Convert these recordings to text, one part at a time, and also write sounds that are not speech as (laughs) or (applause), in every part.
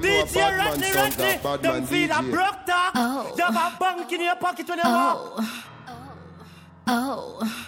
Them know a DJ bad man Rodney, sound, Rodney. a bad Them man feel a DJ. broke talk. Oh. You have a bunk in your pocket when you oh. walk. Oh. I'm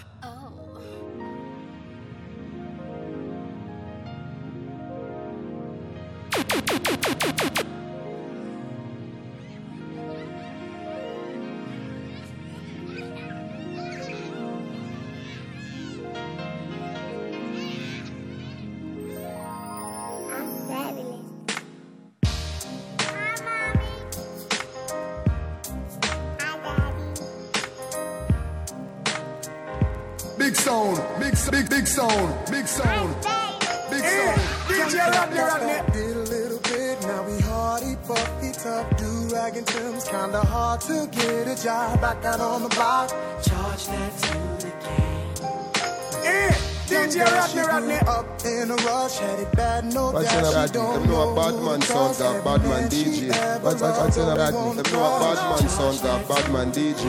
sound, big sound, big sound. DJ Rodney, Rodney. Did a little bit, now we hardy, puffy, tough, do rag and Tim's kinda hard to get a job back out on the block. Charge that to the game. Eh, DJ Girl, Rodney, she Rodney. up in a rush, had it bad, no doubt. She Rodney. don't Them know a know bad who man calls sound, a bad man man DJ. ever Watch, watch, watch loved, out, only Rodney. wanna Them know a cross. bad man sound, a bad man DJ.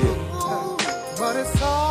But it's all gravy. Hey, baby.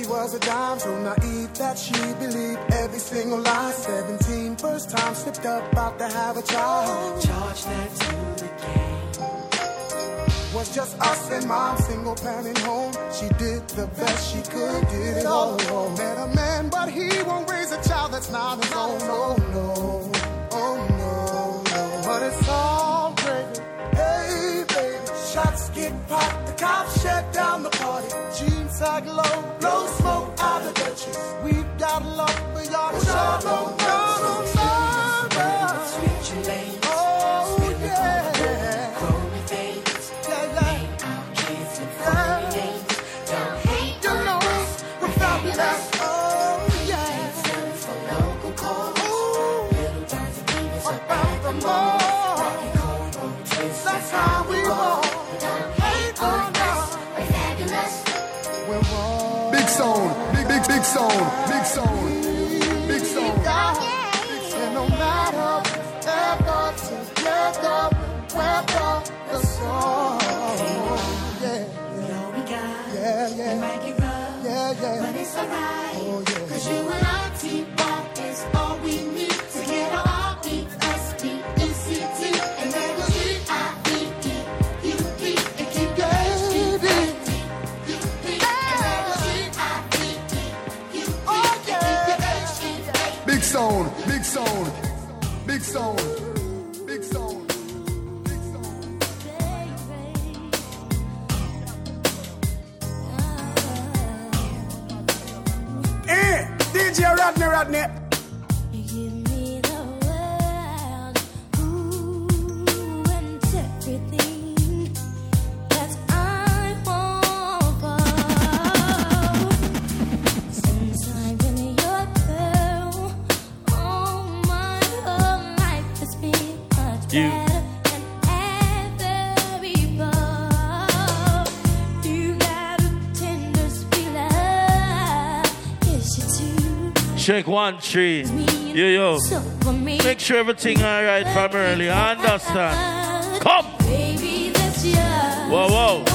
she was a dime, so naive that she believed every single lie. 17, first time slipped up, about to have a child. Charge that to the game. Was just us and mom, single parent home. She did the best she could, did it all. Met a man, but he won't raise a child that's not his own. Oh no, oh no, no. But it's all gravy. Hey, baby, shots get popped, the cops shut down the party. Jeans sag low, blow smoke out of the. We've got love for y'all, we big, big, big sound, big sound. And no matter ever together, weather the storm. Yeah, yeah, yeah, yeah, yeah, yeah. It's alright. Oh yeah. Cause you and I, T-Bop big sound, big sound. Eh, DJ Rodney, Rodney. Do. Check one, three. Yo, yo. Make sure everything alright from early. I understand. Come. Baby, that's just Whoa, whoa.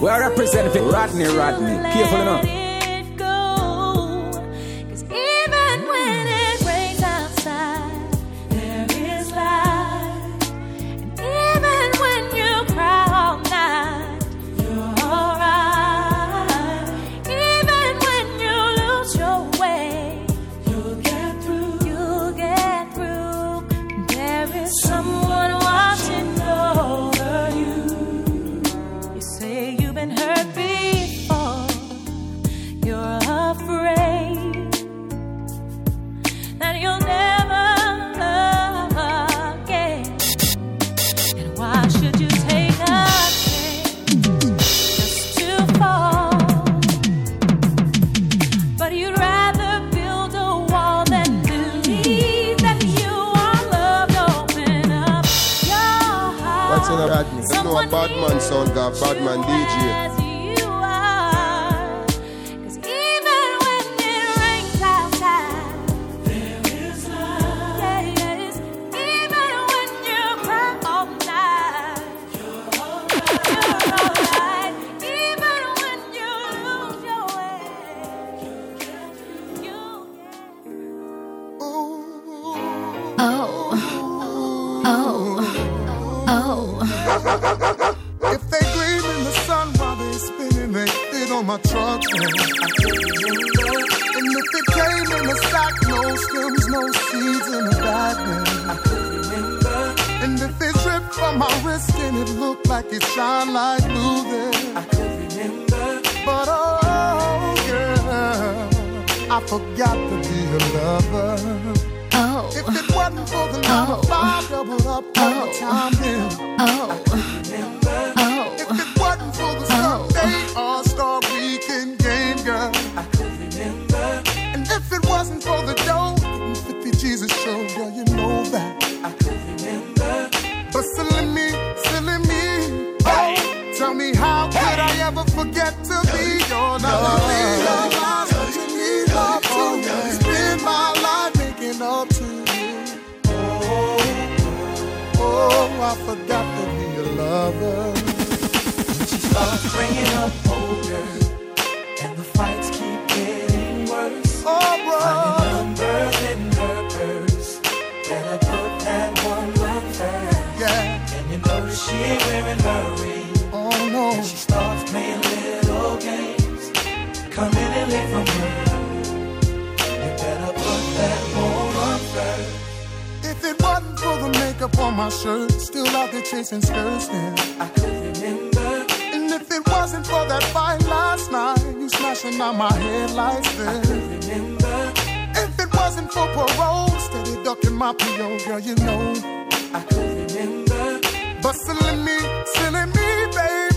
We are representing Rodney Rodney. Careful enough. If they gleam in the sun while they're spinning, they fit on my truck. And, and if they came in the sack, no stems, no seeds in a bag. And if it dripped from my wrist and it looked like it shined like blue then. I could remember. But oh, girl, I forgot to be a lover oh, oh, oh, oh, my shirt, still out there chasing skirts, then I could remember. And if it wasn't for that fight last night, you smashing out my headlights, then I could remember. If it wasn't for parole, steady ducking my PO, girl, you know I could remember. But silly me, silly me, babe.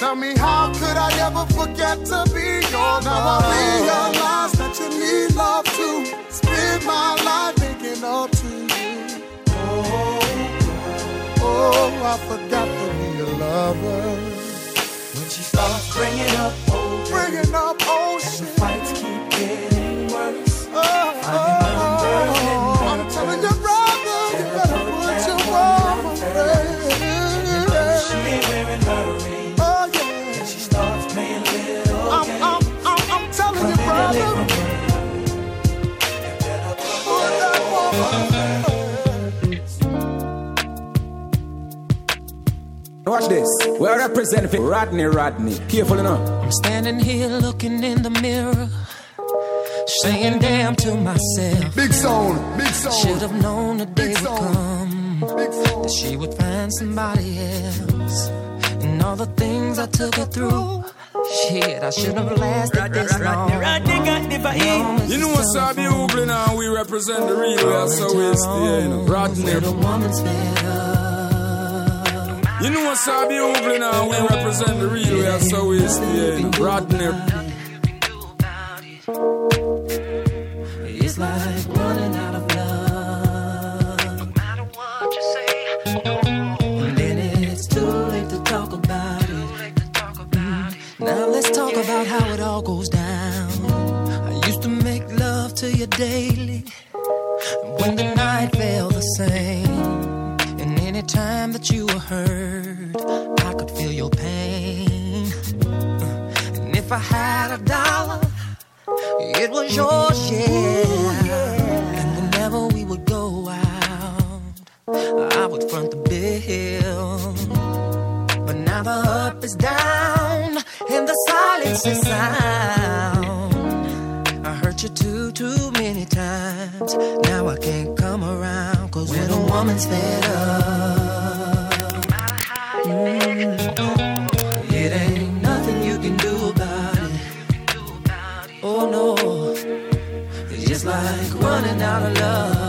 Tell me how could I ever forget to be your Now I realize that you need love too. Spend my life making up to you. Oh, oh, I forgot to be a lover. When she starts bringing up old Bringing up old shit. Watch this. We are representing Rodney Rodney. Careful enough. I'm standing here looking in the mirror, saying damn to myself. Big sound, big soul. Should sound, have known the day Big would sound. come big that sound. she would find somebody else. And all the things I took her through, shit, I shouldn't have lasted this long. You know what's up, you now? We represent the real so it's the, you know, Rodney. The woman's up. You know what's up, you now? We represent the real way, so it's the, you Rodney. It's like running out of love. No matter what you say, and then it's too late to talk about it. Now let's talk about how it all goes down. I used to make love to you daily when the night felt the same. And any time that you were hurt, I could feel your pain. And if I had a dollar, it was your share. And whenever we would go out, I would front the bill. But now the up is down and the silence is sound. I hurt you too, too many times. Now I can't. Cause when a woman's fed up, it ain't nothing you can do about it. Oh no, it's just like running out of love.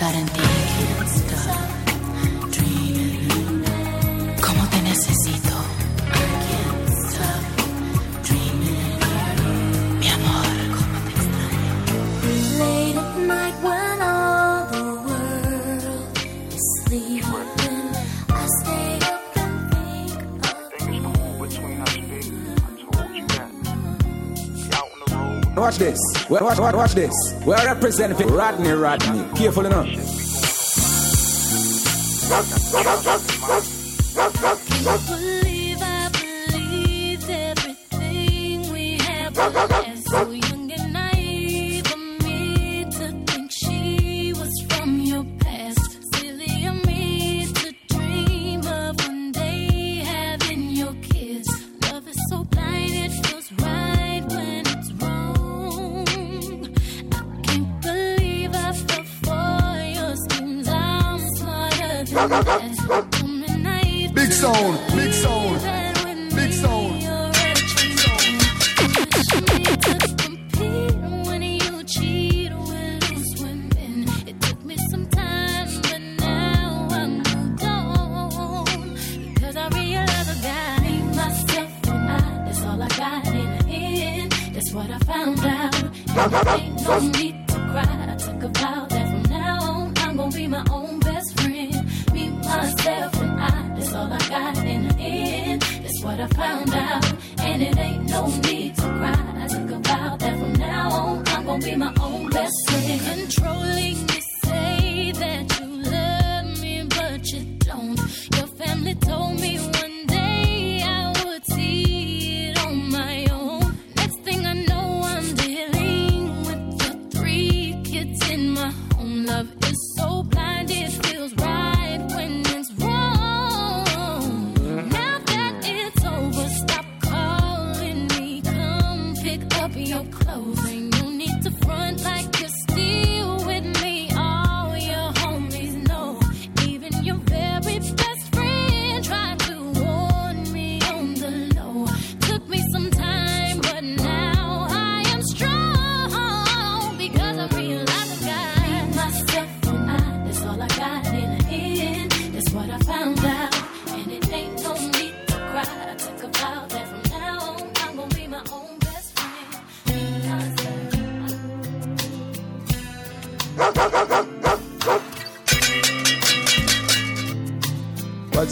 pensar en ti. Watch, watch, watch this. We're representing Rodney Rodney. Careful enough.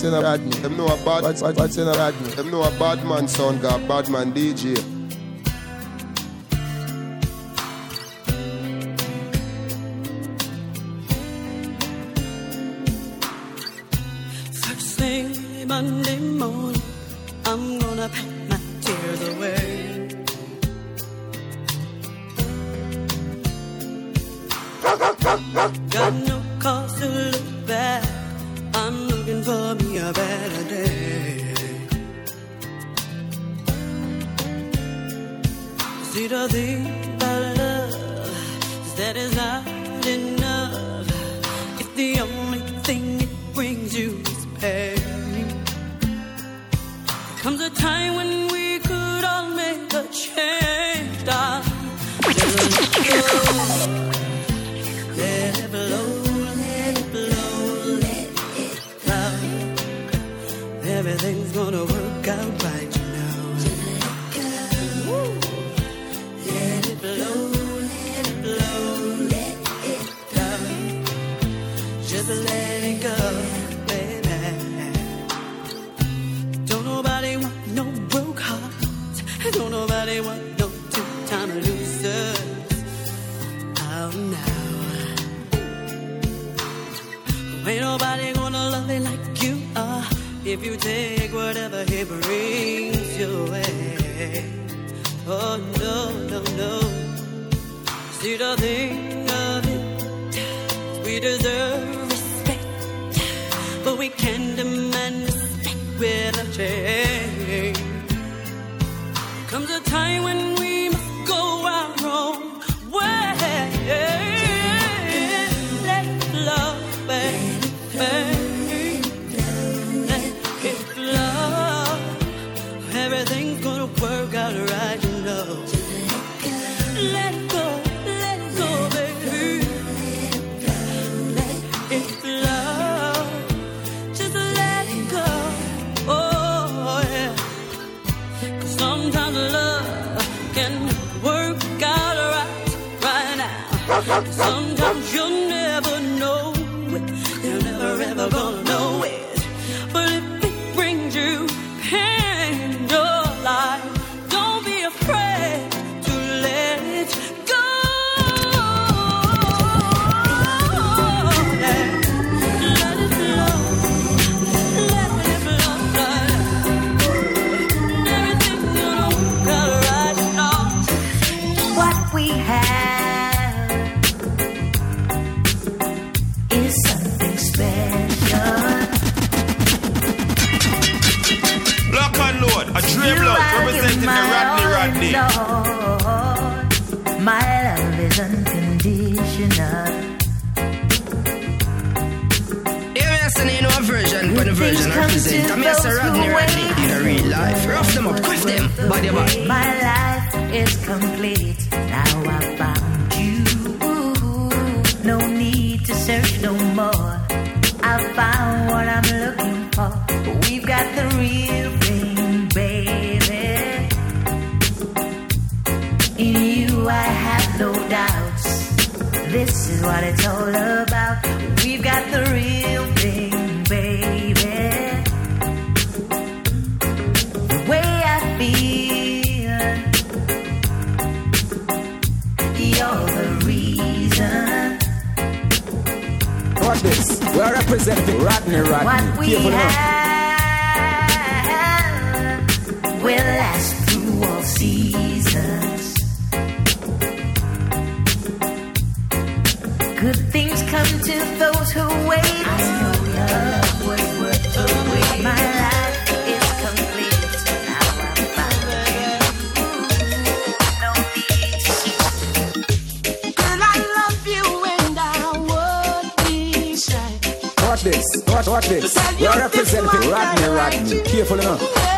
in a bad man? Them know a bad, bad, bad, bad in a bad man. Them know a bad man sound got bad man DJ. Don't nobody want no two-time losers. Oh. Ain't nobody gonna love you like you are if you take whatever he brings your way. Oh no, no, no. See the thing of it, we deserve respect, but we can demand respect change. Comes a time when we Sometimes Lord, my love is unconditional. A say you a version, but the version I represent. I'm say Rodney Rodney in a real life. Rough them up, quiff them, body body. My life is complete. Now I found you. No need to search no more. I found what I'm looking for. We've got the real no doubts. This is what it's all about. We've got the real thing, baby. The way I feel, you're the reason. What this? We're representing Rodney Rodney. What we Careful now. have will last What this? What what this? We're representing Rodney Rodney. Careful now.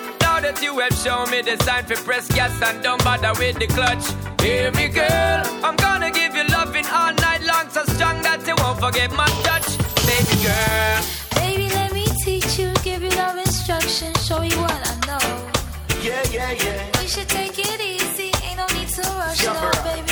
That you have shown me the sign for press gas and don't bother with the clutch. Hear me, girl. I'm gonna give you loving all night long, so strong that you won't forget my touch. Baby girl. Baby, let me teach you, give you love instruction, show you what I know. Yeah, yeah, yeah. We should take it easy, ain't no need to rush, no, baby.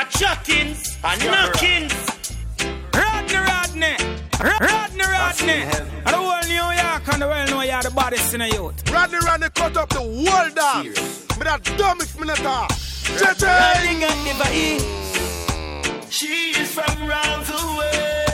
a chuckins and knockins. Rodney, Rodney, Rodney, Rodney. And the whole New York and the world know you're the baddest in the youth. Rodney, Rodney cut up the world dance. but that dumb if me not talk. Jetty! Running at the She is from round the world.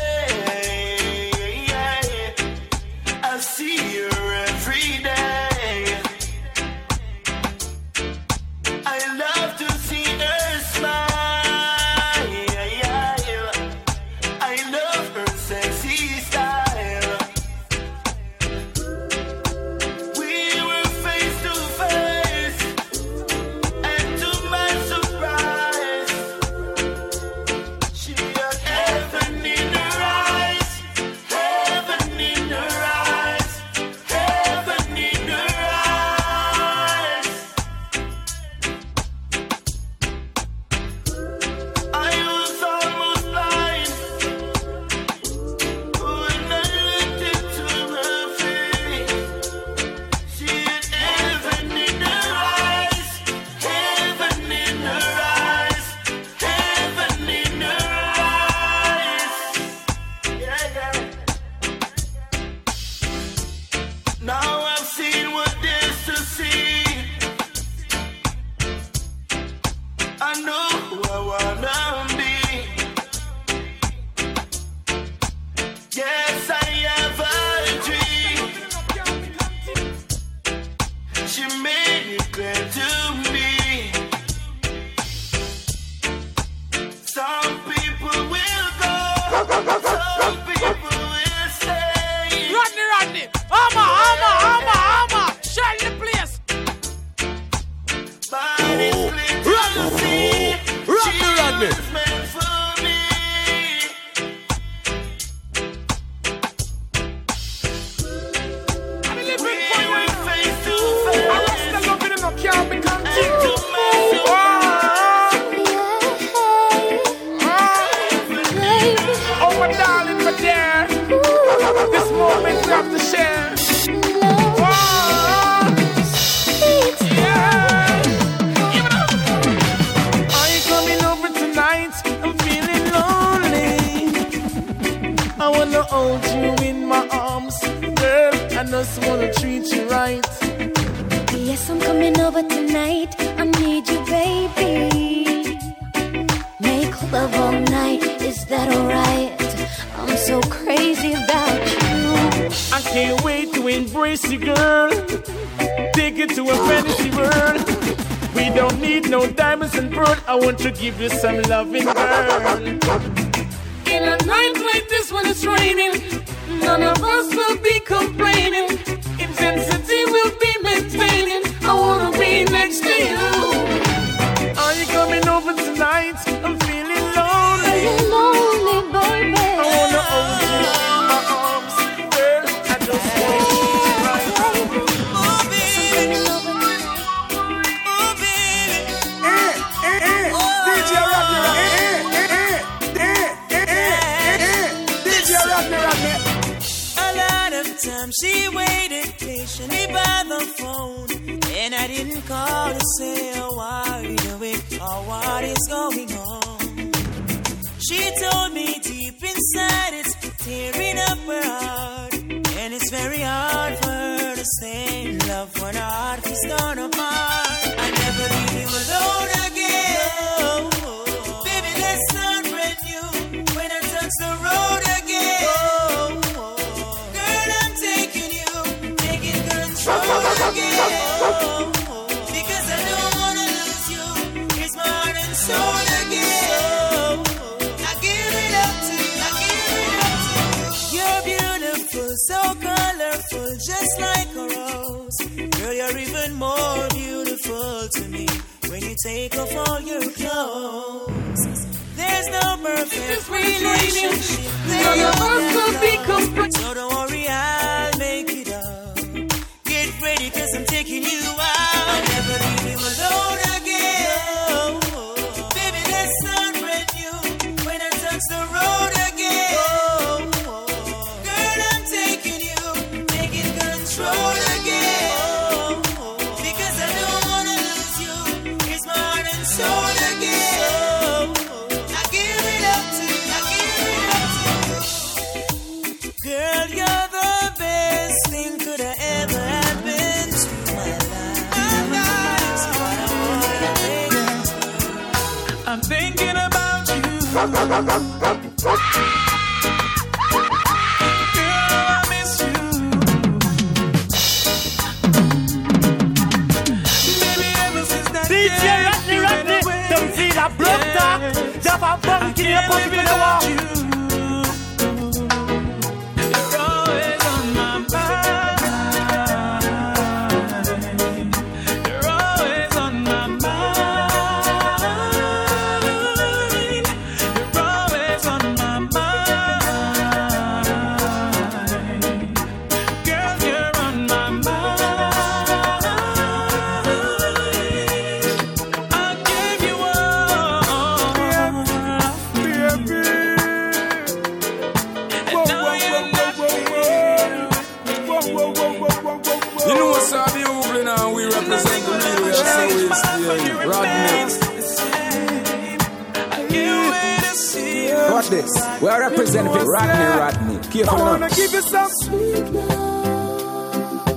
What this. We are representing Rodney Rodney. Careful I wanna give you some sweet love,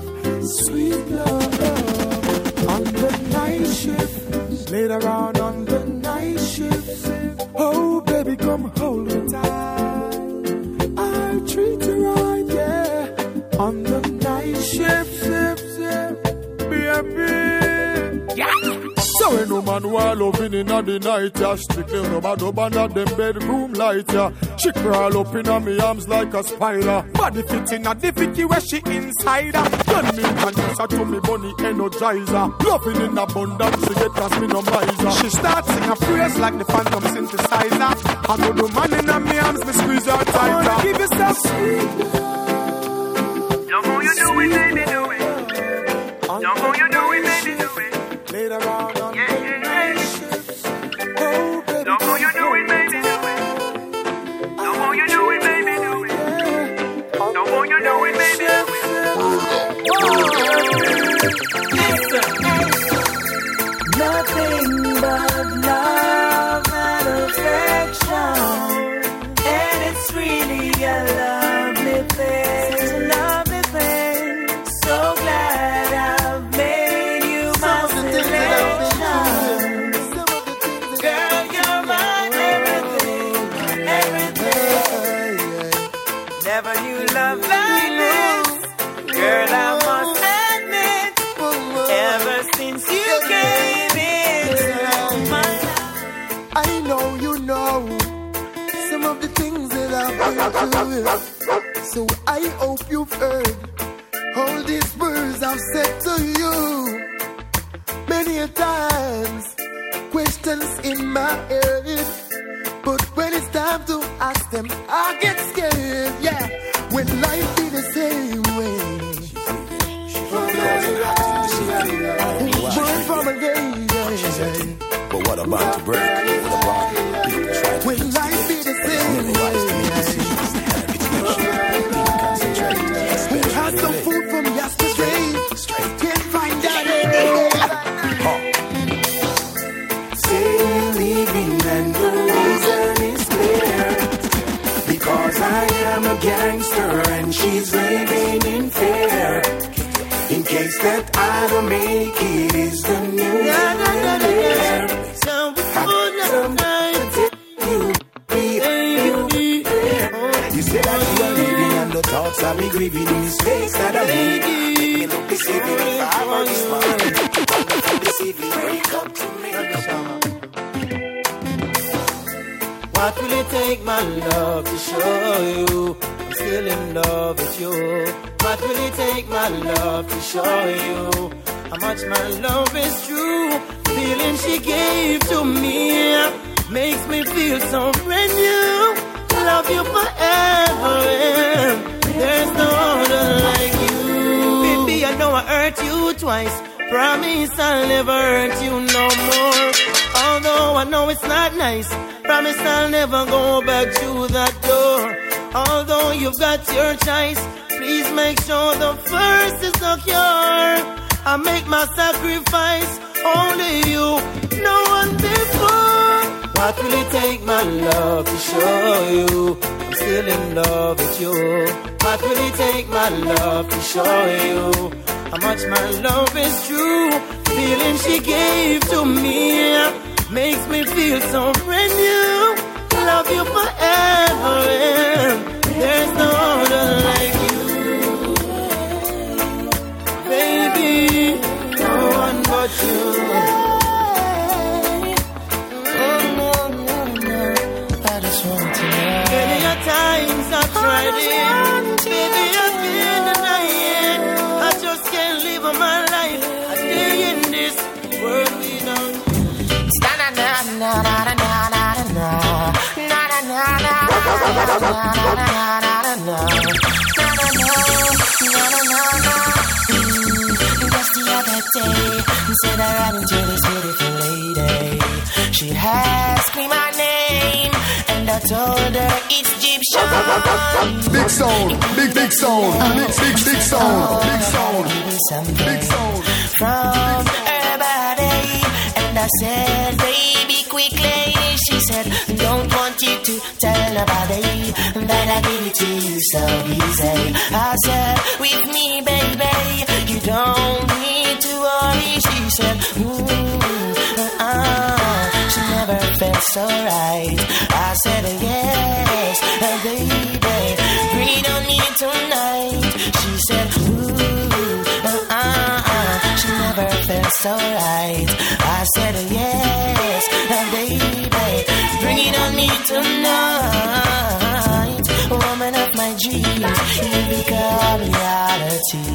sweet love. on the night shift. Later on on the night shift. Oh baby, come hold me tight. When woman wall loving in the night, yeah. Strictly rubber dub under them bedroom light, yeah. She crawl up in me arms like a spider. Body fit in the difficulty where she inside her. Turn me condenser to me bunny energizer. Loving in abundance, she get us minomizer. She starts in a phrase like the phantom synthesizer. I know the man in me arms, me squeeze her tighter. I wanna give you some sweet love. Love how you do it, baby, do it. Love how you do it. Questions in my head. But when it's time to ask them, I get scared. Yeah, when life be the same way. Born from a day. But what about to break? What about people to When life be What will it take, my love, to show you I'm still in love with you? What will it take, my love, to show you how much my love is true? The feeling she gave to me makes me feel so brand new. Love you forever. and There's no other like you. Baby, I know I hurt you twice. Promise I'll never hurt you no more. Although I know it's not nice. Promise I'll never go back to that door. Although you've got your choice, please make sure the first is secure. I make my sacrifice, only you, no one before. What will it take, my love, to show you I'm still in love with you? What will it take, my love, to show you how much my love is true? Feeling she gave to me makes me feel so brand new. Love you forever, and there's no other like you, baby. No one but you. I just want to know. Many a times I've tried it, said I ran into this. She asked me my name, and I told her it's Egyptian. Big sound, big big sound, big big big sound, big sound, big sound from her and I said, baby, quickly. She said, don't want you to tell nobody that I give it to you so easy. I said, with me, baby, you don't need to worry. She said, ooh, uh, she never felt so right. I said, yes, baby, bring it on me tonight. She said, ooh, uh, uh, she never felt so right. I said, yes, and baby, bring it on me tonight. Woman of my dreams, you become reality.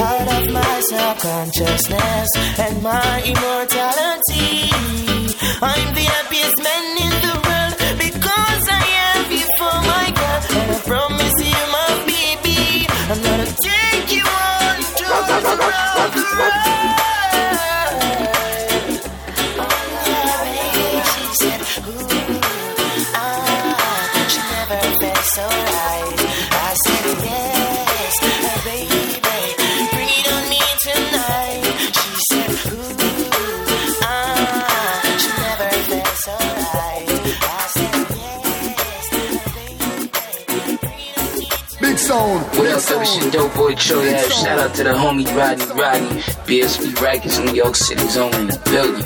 Part of my subconsciousness and my immortality. I'm the happiest man in the world because I you for my girl. And I promise you, my baby, I'm gonna What on. Real type shit, dope boy, Chodav. Shout out to the homie Rodney Rodney. BSB Rackets, New York City's own in the building.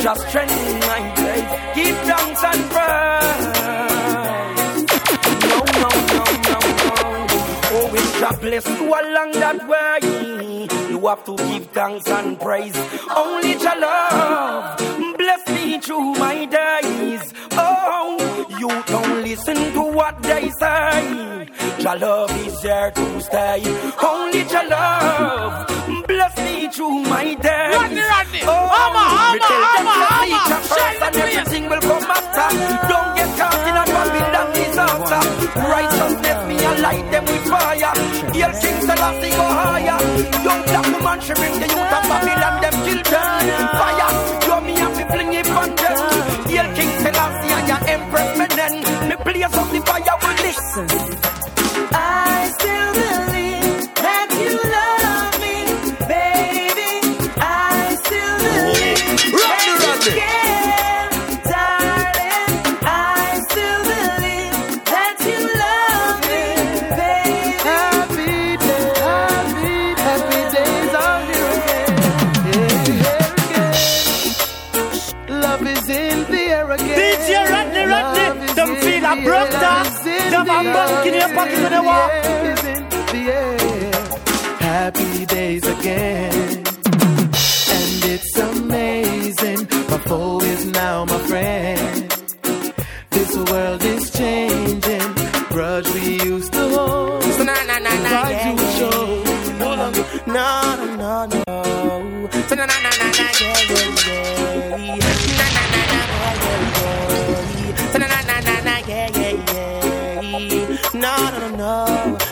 Just trend God bless you along that way. You have to give thanks and praise. Only your love bless me through my days. Oh, you don't listen to what they say. Your love is here to stay. Only your love me through my days. Rodney, Rodney. Oh, Hammer, we tell hammer, them to hammer, seek hammer. your first Shine the and place. everything will come after. Don't get caught in a Babylon disaster. Righteousness me and light them with fire. Here King Selassie go higher. Young black woman she bring the youth of Babylon them children. Fire, you me have to fling it on them. Here King Selassie and your Empress Menen. Me blaze up the fire Your pocket. Happy days again.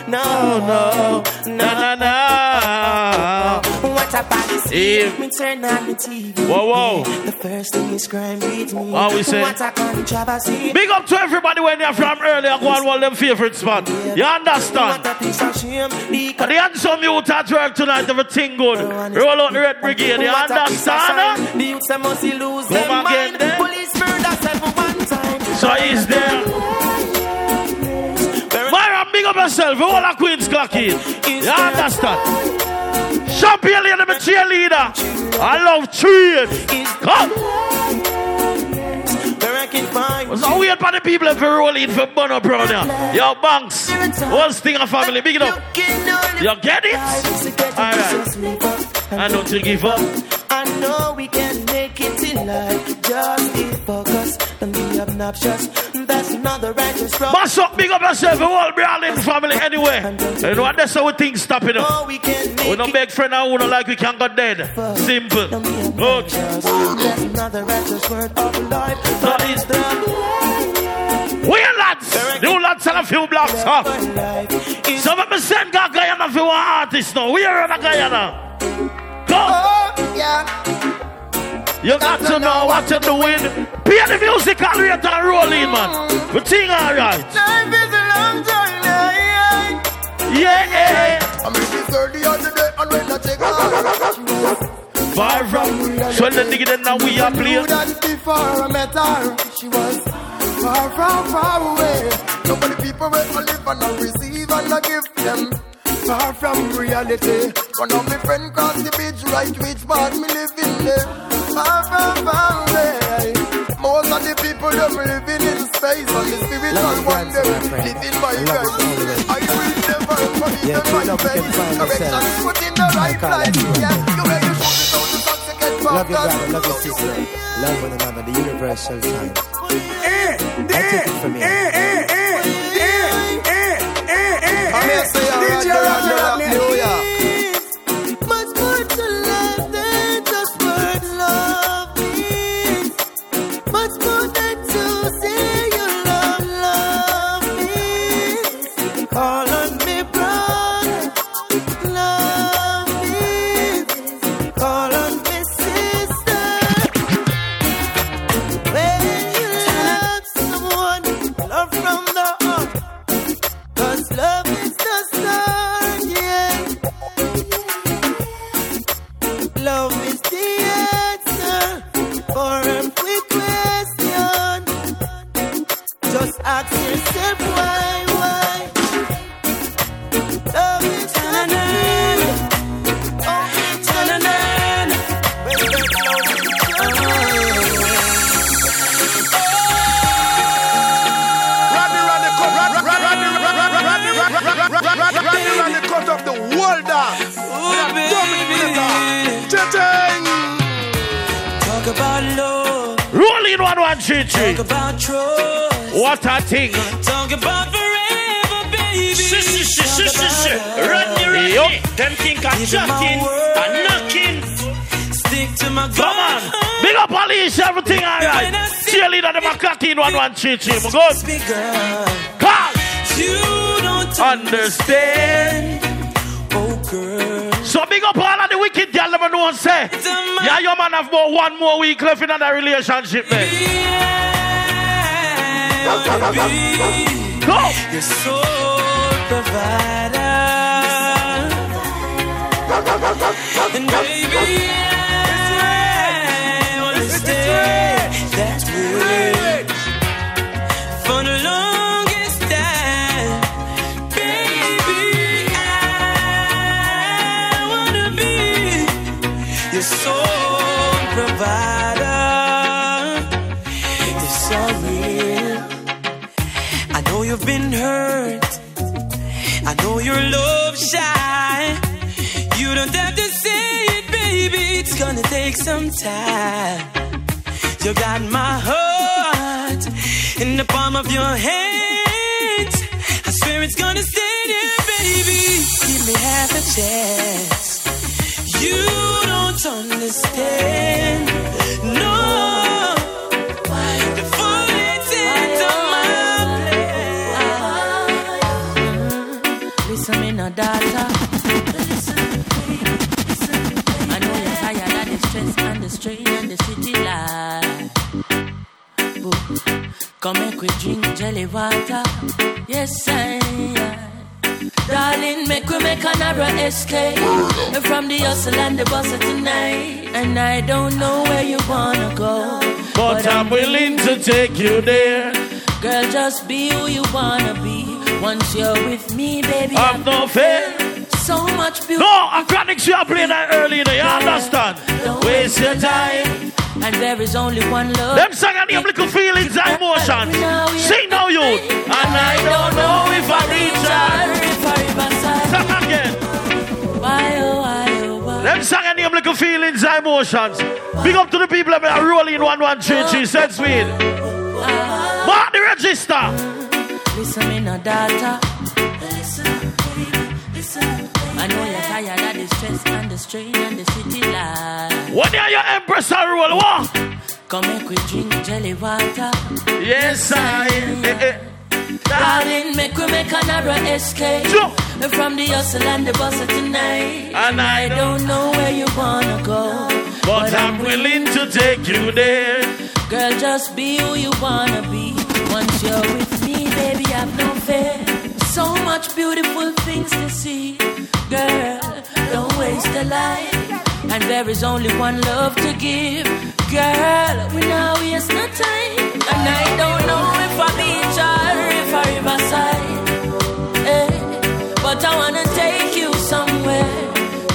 No, no, no, no, no. What a party Eve. Me turn on the TV. Whoa, whoa. The first thing is crime beat me. What we say? What controversy. Big up to everybody when you're from earlier, I go and one them favorite spot. You understand? What a piece of shame. The And the handsome youth at work tonight, everything good. Roll out the red brigade, you What a piece of understand? The youths must lose their mind. Police murder seven one time. So he's there. Up yourself. All the queens clocking. You understand? Champion lady, I'm a cheerleader. I love trade. Come. Where I can What's so weird for the people if you roll in for Bono Brown here? Yo, Banks. One thing of family, big it up. You get it? Alright. I don't give up. I know we can make it in life. Just be focused and be obnoxious. That's not the righteous road. Boss up, big up yourself, the whole Brawling family anyway. You know what? That's how we things stop it up. Oh, we can We no beg friend and who no like we can go dead. Simple. Good. That's not the righteous word of life. That is the We are lads, new lads and a few blocks up. So let me send God Guyana for one artist now. We are on a Guyana. Go. Oh, yeah. You got to know what you're doing. Pay the music and rate and roll in, man. We sing alright. Life is a long journey. Yeah, yeah. I'm in this early on the day and when I take. Far from. So the nigga then now we are playing. That before I met her, she was far from far away. Nobody people I live and I receive and I give them. Far from reality. One of my friend crossed the bridge, right which part me live in there. Far from far away. Most of the people them living in space and the spiritual one them living by grace. I will never forget Yeah, my true love, we can face. Correction put in the right place. true love. Yeah, you ready to shoot it out the socks to get Love your fucked brother, up. love your sister. Love one another, the universal sign. Eh, I take it eh, from say, alright, one, three, three. Talk about trust. What a thing. Talk about forever, baby. Shh, shh, shh, shh, shh, shh. Rodney, Rodney. Yup. Them think I'm Give you my chatting and knocking. Stick to my Come on. Big up Alicia, everything alright. Cheerleader, them a clock in one, one, three, three. My good. Call. You don't Understand. So big up all of the wicked girl them know and say, yeah, your man have about one more week left in that relationship, man. Go. Your soul provider. And baby, I your soul provider. It's so real. I know you've been hurt. I know you're love shy. You don't have to say it, baby. It's gonna take some time. You got my heart in the palm of your hand. I swear it's gonna stay there, baby. Give me half a chance. Come make we drink jelly water. Yes, I. Darling, make we make another escape from the hustle and the bustle tonight. And I don't know where you wanna go, But I'm willing to take you there. Girl, just be who you wanna be. Once you're with me, baby, I'm no fair. So much beauty. No, I can't are playing that early, you understand? Don't Waste your time. And there is only one love. Them song and them little feelings and emotions. Sing now, you. And I don't know if I reach out. Again. Why, oh, why, oh, why? Them song and them little feelings and emotions. Big up to the people that are rolling one one three three cent speed. Mark the register. Listen, me no daughter. Listen, baby, listen. I know you're tired of the stress and the strain and the city life. When are your empress are roll? What? Come make we drink jelly water. Yes, I. Eh, eh. Darling, make we make another escape from the hustle and the bustle tonight. And I don't know where you wanna go, But I'm willing to take you there. Girl, just be who you wanna be. Once you're with me, baby, I've no fear. So much beautiful things to see. Girl, don't waste a life. And there is only one love to give. Girl, we now waste no time. And I don't know if I beach or if I riverside. Eh, but I wanna take you somewhere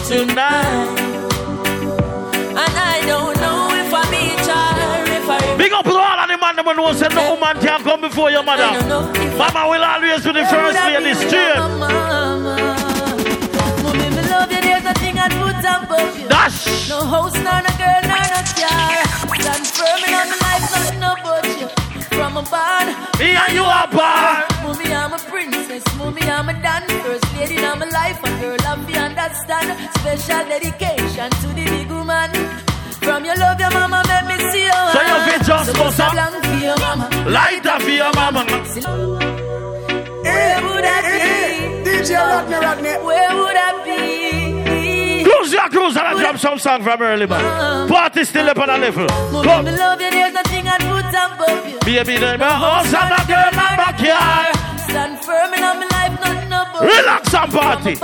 tonight. And I don't know if I beach or if I Big up to all of the man that know say no woman can come before your mother. Mama will always be the first lady straight. Mommy, me love you, there's nothing I'd put above you. Dash. No nor no girl, nor no car. Stand firm in my life, nothing about you. From a Me and you are born. Mommy, I'm a princess. Mommy, I'm a done first lady in my life. A girl, I'm the understand. Special dedication to the big woman. From your love, your mama, make me see you. So you fit just so bust up. blank for your mama. Lighter for your mama. Oh, where would I be? DJ Rodney, Rodney. Where would I be? Cruise your cruise and I drop some song from early man. Party still up on a level. Come. me love you, there's nothing I'd put above you. Baby, them my house and my girl, my backyard. Stand firm in my life, nothing above Relax and party.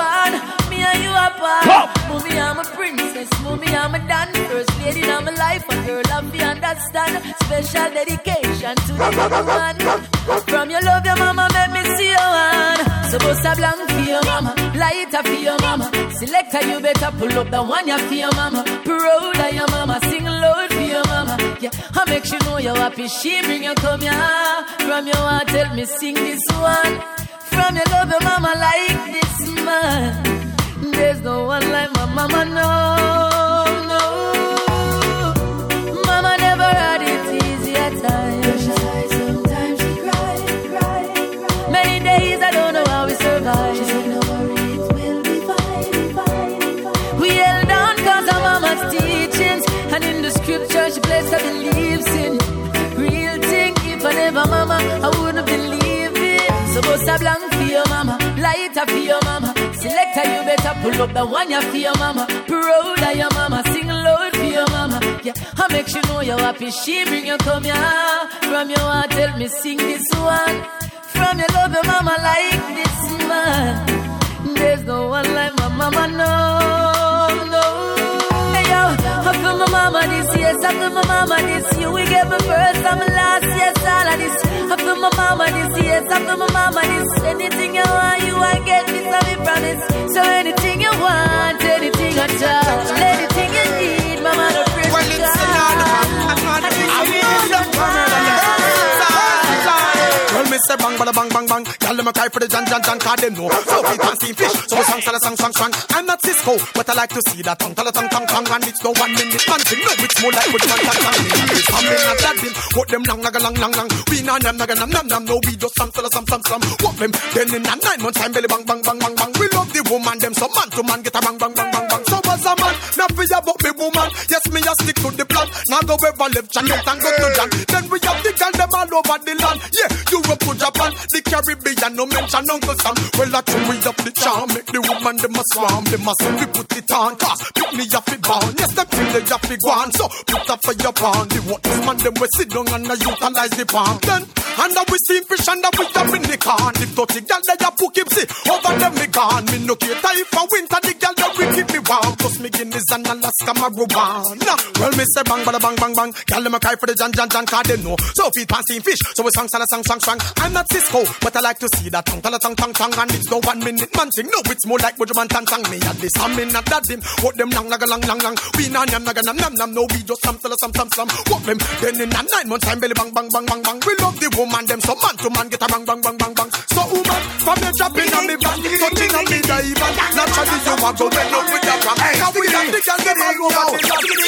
Me and you apart. Come. Mommy, I'm a princess. Mommy, I'm a done first lady in my life. A girl, I'm the understand. Special dedication to the woman. From your love, your mama make me see you one. So bust a blank for your mama, lighter for your mama. Selector, you better pull up the one you for your mama. Proud of your mama, sing loud for your mama. Yeah, I make sure know you're happy. She bring you come here. From your heart, tell me sing this one. From your love, your mama like this man. There's no one like my mama, no, better for your mama. Selector, you better pull up the one you for your mama. Proud of your mama, sing loud for your mama. Yeah, I make sure know you're happy. She bring you come here. From your heart, tell me sing this one. From your love your mama like this man. There's no one like my mama, no. I feel my mama this year, I feel my mama this year. We get my first and my last, yes, all of this. I feel my mama this year, I feel my mama this. Anything you want, you I get this, I promise. So anything you want, anything I touch, anything you need, mama, don't pray Well, it's Well, me say bang, bada bang, bang, bang. Girl, them a cry for the Jan, Jan, Jan, cause them know. So we can see fish, so we song, song, song, song, song. I'm not Sisqo, but I like to see that tongue, tell a tongue, tongue, tongue, and it's no one minute man thing. No, it's more like with man, tongue, tongue. It's coming at that bin, what them long, naga, long, long, long. We na nam, naga, nam, nam, nam. No, we just some, tell some, some, some. What them? Then in a nine months time, belly bang, bang, bang, bang, bang. We love the woman, them so man to man, get a bang, bang, bang, bang, bang. So as a man, not for about me woman. Me a stick to the plan. Now go ever left, John, and go to John. Then we have the girl, them all over the land. Yeah, Europe to Japan, the Caribbean, no mention Uncle Sam. Well, that's we have the charm, make the woman them a swarm, them a say we put it on. Cause pick me up it born, yes, them feel they it gone. So put up for your pawn, the what this man them we sit down and I utilize the palm. Then and now we see fish and now we have in the can. If dirty girl they a pook him see over them me gone. Me no care if for winter the girl that we keep me warm. Cause me Guinness and Alaska marijuana. Well, me say bang bada bang bang bang. Girl them a cry for the Jan Jan Jan cause they know. So feed fancy fish, so we song song song song song. I'm not Sisqo, but I like to see that tongue, tell a tongue, tongue, tongue, and it's no one minute man thing. No, it's more like Buju man tang tang. Me and this, I'm in not that dim. What them lang, naga lang, lang, lang. We na nyam, naga nam, nam, nam. No, we just some, tell some, some, some. What them? Then in a nine months time, belly bang, bang, bang, bang, bang. We love the woman, them so man to man get a bang, bang, bang, bang, bang. So woman, from the dropping on me back, touching on me dive. Naturally you want to bend up with your ram. Now we have the girl them all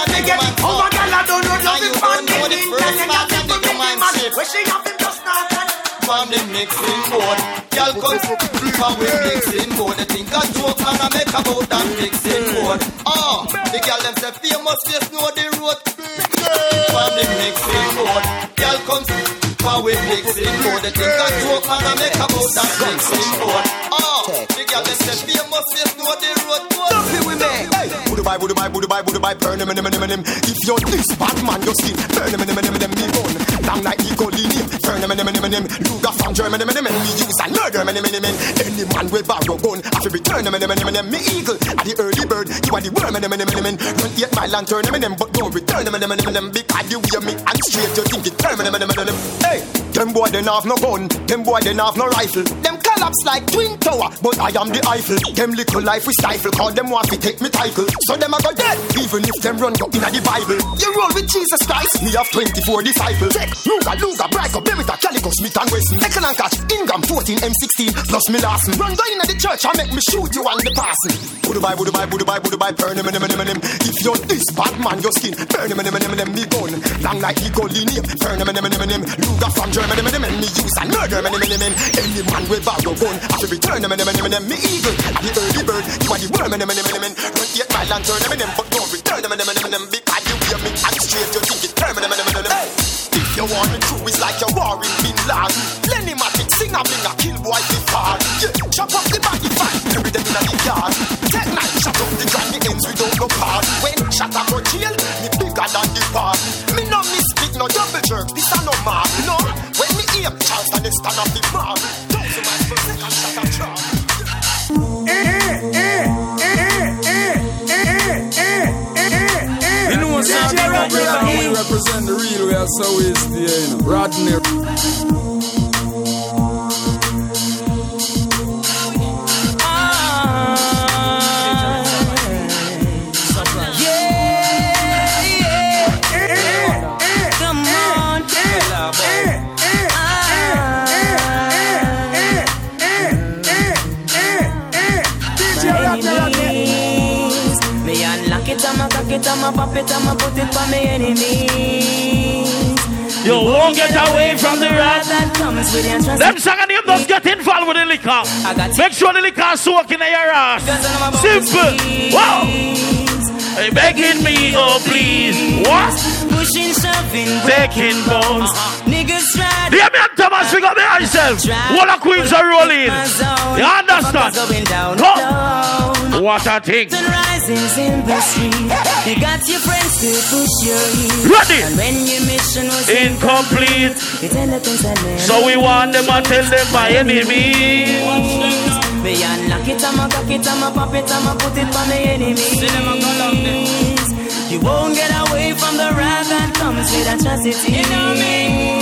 forget. Over I don't know nothing from the internet. Nothing to make them mad. Wishing up him just not. from the mixing board. Y'all come from we mixing board. They think a joke man I make about that mixing board. Ah, the girl them say famous face know the road. From the mixing board. Y'all come from we mixing board. They think a joke man I make about that mixing board. Ah, the girl them say famous face know the road. Nothing we make. Budu bye, budu bye, budu bye, budu bye, burn them, them, them, them. If you're this bad man, your skin, burn them, them, them, them, me gun. Long like Eagle Linear, burn them, them, them, them. Luger from Germany, them, them, me use and murder, them, them, them. Any man will borrow gun, I feel return them, them, them, them. Me eagle, at the early bird, you are the worm, them, them, them. Run yet my lantern, them, them, but don't return them, them, them, them. Because you hear me and straight, you think it turn them, them, them, them. Hey, them boy, they have no gun, them boy, they have no rifle. Them collapse like twin tower, but I am the Eiffel. Them little life we stifle, call them want to take me title. So them a go dead, even if them run go in the Bible. You roll with Jesus Christ, me have 24 disciples. Check, Luger, Luger, Brico, Beretta, Calico, Smith and Wesson. Second and catch, Ingram 14, M16, plus me Larson. Run go in the church and make me shoot you on the passing. Budu bye, budu bye, budu bye, budu bye, burn him, him, him, him, him. If you're this bad man, your skin, burn him, him, him, him, him, me gun. Long like Eagle Linear, burn him, him, him, him, him. Luger from Germany, him, him, me use and murder him, him, him. Any man will borrow gun, I should return him, him, him. Me eagle, the early bird, you are the worm, him, him, him, him. Run yet my lantern, him, him, but don't return him, him, him. Because you hear me and straight, you think it turn him, him, him, him, him. If you want the truth, it's like you're warring Bin Laden. Lenny Matic, sing a bling a kill boy the far. Yeah, chop up the body fine, bury them in the yard. Take nine, shut up the gun, the we don't go part. When shut up or jail, me bigger than the part. Me no miss big, no double jerk, this a no mark. No, when me aim, chance and they stand up the mark. Thousand miles per second, shut up trap. You know what's up, we represent the real way, so is the, you know, Rodney. I'ma pop it, I'ma put it for me enemies. You won't get away from the rat. that comes with the. Them and them just get involved with the liquor. Make sure the liquor soak in your ass. Simple. Wow. Hey, begging me, oh please. What? Pushing, shoving, Taking bones. Uh-huh. Niggas try Hear me and Thomas, figure me myself. All the queens are rolling. You understand? Come. What a thing. Sunrises in the street. You got your friends to push your heat. Ready. And when your mission was Incomplete. you tell the things that never So we want them and tell them my enemies. Me unlock it, I'ma cock it, I'ma pop it, I'ma put it for me enemies. You won't get away from the wrath that comes with atrocity. You know me.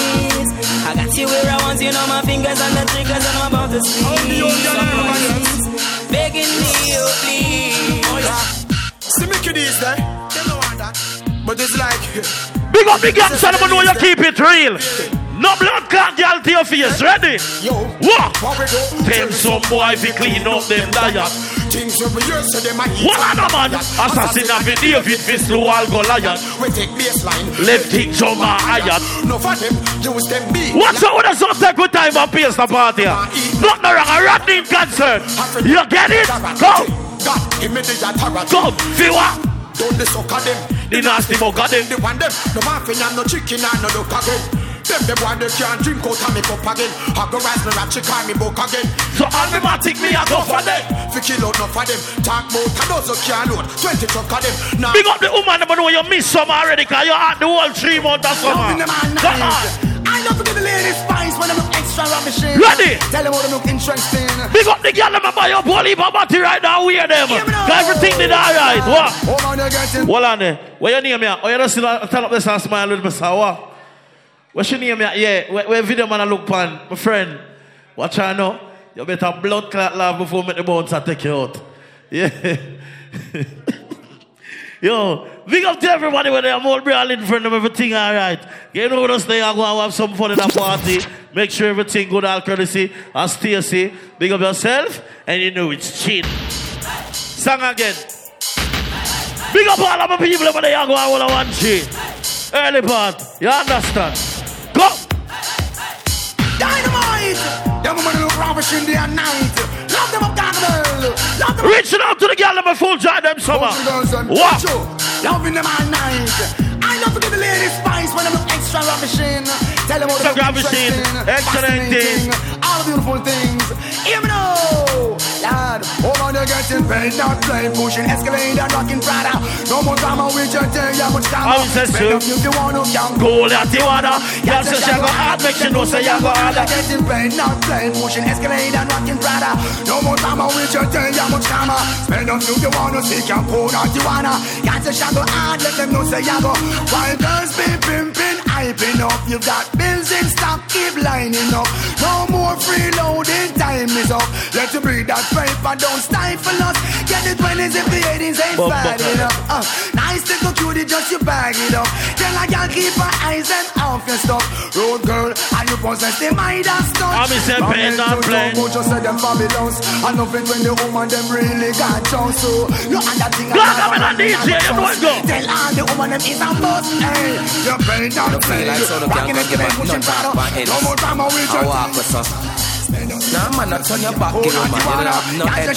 I got you where I want you, know my fingers on the triggers and I'm about to squeeze. Begging me, oh please. Oh, see me kiddies eh? there. But it's like (laughs) Big up the gang, son, know you keep it real. No blood clot girl to your face, ready? Yo, what? What we do? Tell some boy if he clean up them diet. Things when we hear say them a eat What a man? Assassin of David, fist to all Goliath. We take baseline. Left jump and iron. No for them, use them. What's up with the some take with time and pace the party? Nothing wrong, a Rodney concert. You get it? Go! God, give me the authority. Come, feel what? Don't the suck of them. The nasty of them. The one them. No muffin and no chicken and no duck again. Them the boy they can't drink out of me cup again. I go rise me ratchet call me book again. So all me matic me a go for them. Fi kill out enough of them. Talk about a dozen can't load. Twenty truck of them. Now Big up the woman, but know you miss some already, cause you had the whole three months of summer. Come on. I love to give the ladies spice when them look extra ravishing. Ready? Tell them how them look interesting. Big up the girl, them buy your poly body right now, wear them. Cause everything did alright. What? Oh man, you getting. Hold on eh. there. What your name here? Oh, you just still uh, turn up this and smile with me, sir. What? What's your name? Yeah, where, where video man I look pan? My friend. Watch out now. You better blood clot laugh before make the bones I take you out. Yeah. (laughs) Yo, big up to everybody when they're all real in front of everything all right. You know what stay and go and have some fun in the party. Make sure everything good, all courtesy. And Stacy, big up yourself, and you know it's chin. Song again. Big up all of my people there, go and hold on one chin. Early part, you understand? Go! Dynamite! Them women look ravishing day and night. Love them up, Gargamel. Love them up. Reaching out to the girl, them full joy them summer. What? Loving them all night. I love to give the ladies spice when look extra ravishing. Tell them they look ravishing, excellent fascinating, All beautiful things. Lad, man, you're getting paid, not playing, pushing Escalade and rocking Prada. No more drama with your thing, yeah, much drama. How is that, Spend sir? up if you want to, young. Go let you wanna. Girl she go hard, make you know say you go hard. Getting paid, not playing, pushing Escalade and rocking Prada. No more drama with your thing, yeah, much drama. Spend up if you want to, see, can pull out you wanna. Got to shadow hard, let them know say you go. While girls be pimping, hyping up, you got bills in stock, keep lining up. No more freeloading, time up. Let you breathe that paper, don't stifle us. Get the 20s if the 80s ain't Bump, bad bump, bump. enough. Uh, nice little cutie, just you bag it up. Tell a girl keep her eyes and off your stuff. Road girl, and you possess the mind and stuff. I'm in say pain, not plain. Just say them Babylons. I love it when the woman them really got chance. So you and that thing. Black woman and DJ, you know it go. Tell all the woman them is a must. Hey, you pain not You feel like so no Rocking can it, give give a it, pushing nut powder. back No more drama with I your walk with some. Nah, man, not turn your back, you know, man. You don't have no head.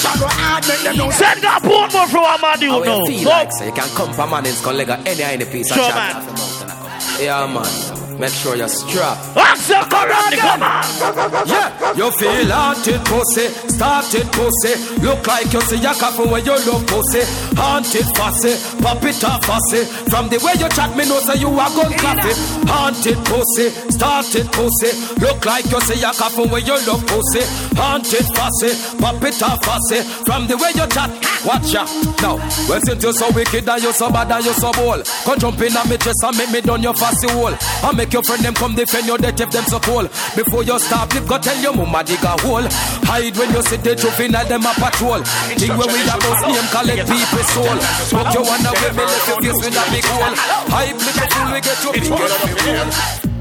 Send that port more from a man you know. feel like, so you can come from man in skull leg or any any piece of chat man. off your mouth and I come. Yeah, man. Make sure you're strapped. Accept Corona, come on. Yeah, you feel haunted pussy, started pussy. Look like you see a coffin when you love pussy. Haunted fussy, pop it off fussy. From the way you chat, me know say you are gun clappy. Haunted pussy, started pussy. Look like you see a coffin when you love pussy. Haunted fussy, pop it off fussy. From the way you chat, watch ya. Now, well since you so wicked and you so bad and you so bold, come jump in on me chest and make me done your fussy. I make your friend them come defend your death if them so cool. Before you stop, lip go tell your mama dig a hole. Hide when you see the juvenile them a patrol. Think when we a boss name collect people soul. Smoke you wanna with me left your face with a big hole. Hype little fool we get your finger out of your hole.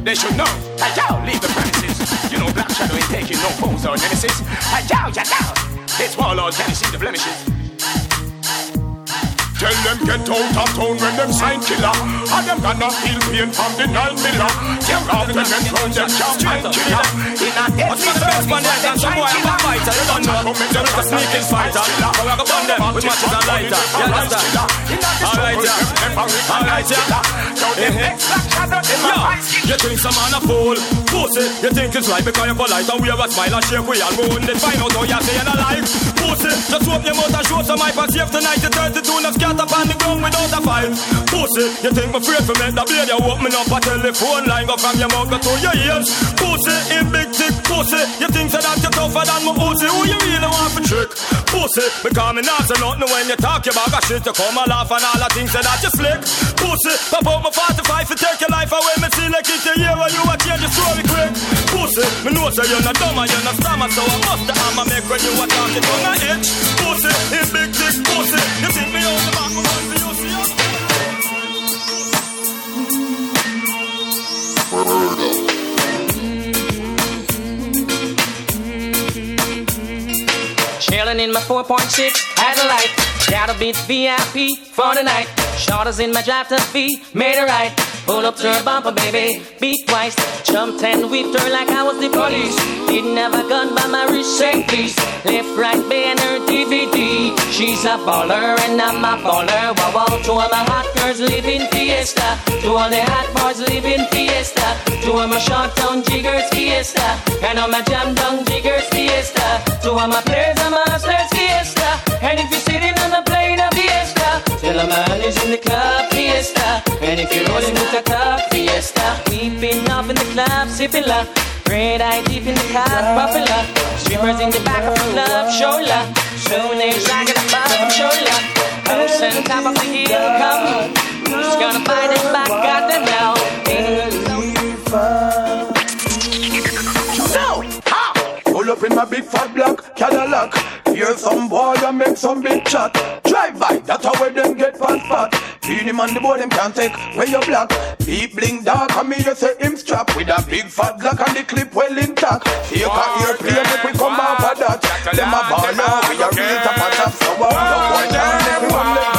They should know. Hey, yo, leave the premises. You know Black Shadow ain't taking no pose or nemesis. Hey, yo, yo, yo. It's Warlord, see the blemishes? Turn tell them get out of town when them sign killer. And them gonna feel pain from the nine miller. Tear off the men round them can't find killer. In a head What's the best there? That's some boy I'm a fighter. You don't know. Just a sneaking fighter. But we go burn them with matches and lighter. You understand? Alright, yeah. Alright, yeah. Yo, you think some man a fool? Pussy, you think it's right because you're polite and wear a smile and shake we and moon. Then find out how you're alive. Pussy, just open your mouth and show some hype and save tonight. You 32 enough scatter upon the ground without a file. Pussy, you think me afraid for make the blade? You open up a telephone line go from your mouth to your ears. Pussy, in big thick pussy. You think so that you're tougher than my pussy? Who you really want for trick? Pussy, because me not say nothing when you talk your bag of shit. You come a laugh and all the things that you slick. Pussy, pop out my 45 to take your life away. Me see like it's a year when you a change your story quick. Pussy, me know say you're not dumb and you're not stammer, so I must the make when you a talk it on a itch. Pussy, in big thick pussy. You think me on the back in my 4.6 Adelaide. Gotta beat VIP for the night. Shorters in my drive to be made it right. Pull up to her bumper, baby. Beat twice. Jumped and whipped her like I was the police. Didn't have a gun by my wrist, say please. Left, right, banner, DVD. She's a baller and I'm a baller. Wow, wow. Two of my hot girls live in Fiesta. Two of the hot boys live in Fiesta. Two of my short town jiggers, Fiesta. And all my jam down jiggers, Fiesta. Two of my players, I'm a hustlers, Fiesta. And if you're sitting on the plane of Fiesta, tell a man is in the club, Fiesta. And if you're rolling with a cup, Fiesta. We've been off in the club, sipping love. Red eye deep in the car, popular. Strippers in the back of the club, show love. Soon shine at the bottom, show love. House on top of the hill, come. Who's gonna buy them back, got them now. Now, Pull up in my big fat black Cadillac. Hear some boy and make some big chat. Drive by, that's how where them get past fat. Clean him on the board, them can't take where you black. Deep bling dark, and me you say him strap with a big fat black and the clip well intact. Take a airplane, make we come of that. Them a ball now, we a real top of top. So I want to boy down, everyone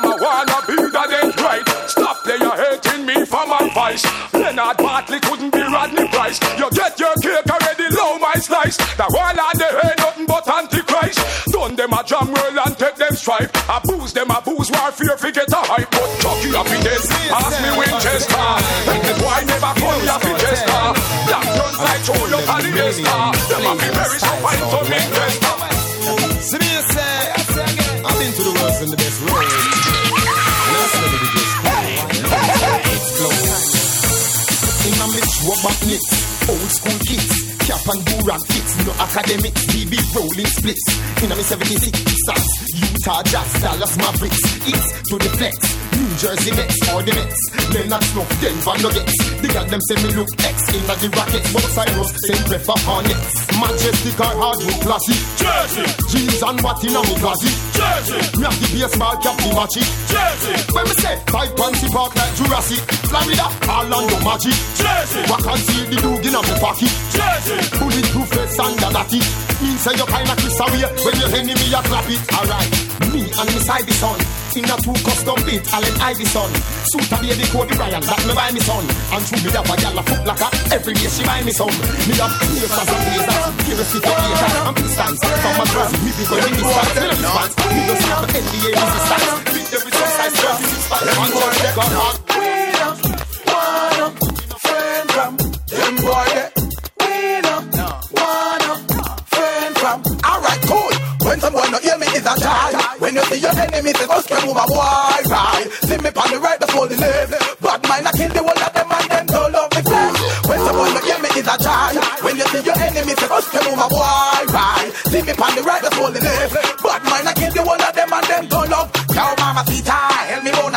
I'm a wanna that ain't right. Stop you're hating me for my vice. Leonard Bartley couldn't be Rodney Price. You get your cake already, low my slice. That one on the ain't nothing but antichrist. Done them a jam roll and take them stripe. Abuse them, abuse warfare, forget a hype. But Chucky up in this, ask me Winchester. And the boy never call me up in Chester. Black guns like Cholo Polyester. Them a be very so fine to me Chester. See me you rubber Durant fits, no academics, BB rolling splits. In a me 76 socks, Utah Jazz, Dallas Mavericks, East to the flex. New Jersey Nets or the Mets, Leonard Snuff, Denver Nuggets. The girl them say me look X in the Rockets, but Cyrus same prefer Hornets. Majestic or hardwood classy, Jersey. Jeans and what in a me classy, Jersey. Me have the baseball cap, the matchy, Jersey. When me say five fancy park like Jurassic, Florida, Orlando Magic, Jersey. What can see the dog in a me pocket, Jersey. Bulletproof vest and a natty. Mean say you kinda kiss away when your enemy a clap it. Alright, me and me side sun. In a two custom beat, Allen Iverson. Suit a baby Kobe Bryant, that me buy me son. And through me have a gal a foot like a every day she buy me some. Me have ears as a blazer, curiosity later, and pistons. From my dress, me be going in distance, me love response. Me just have the NBA resistance. Beat the resistance, size 36 pack, one touch, they got hard. We don't wanna friend from them boy see your enemy, say, "Us can move a boy right." See me on the right, that's all the left. Bad mind, I kill the whole of them and them don't love me flesh. When someone not hear me is a child. When you see your enemy, say, "Us can move a boy right." See me on the right, that's all the left. Bad mind, I kill the whole of them and them don't love. Cow mama sita, help me bona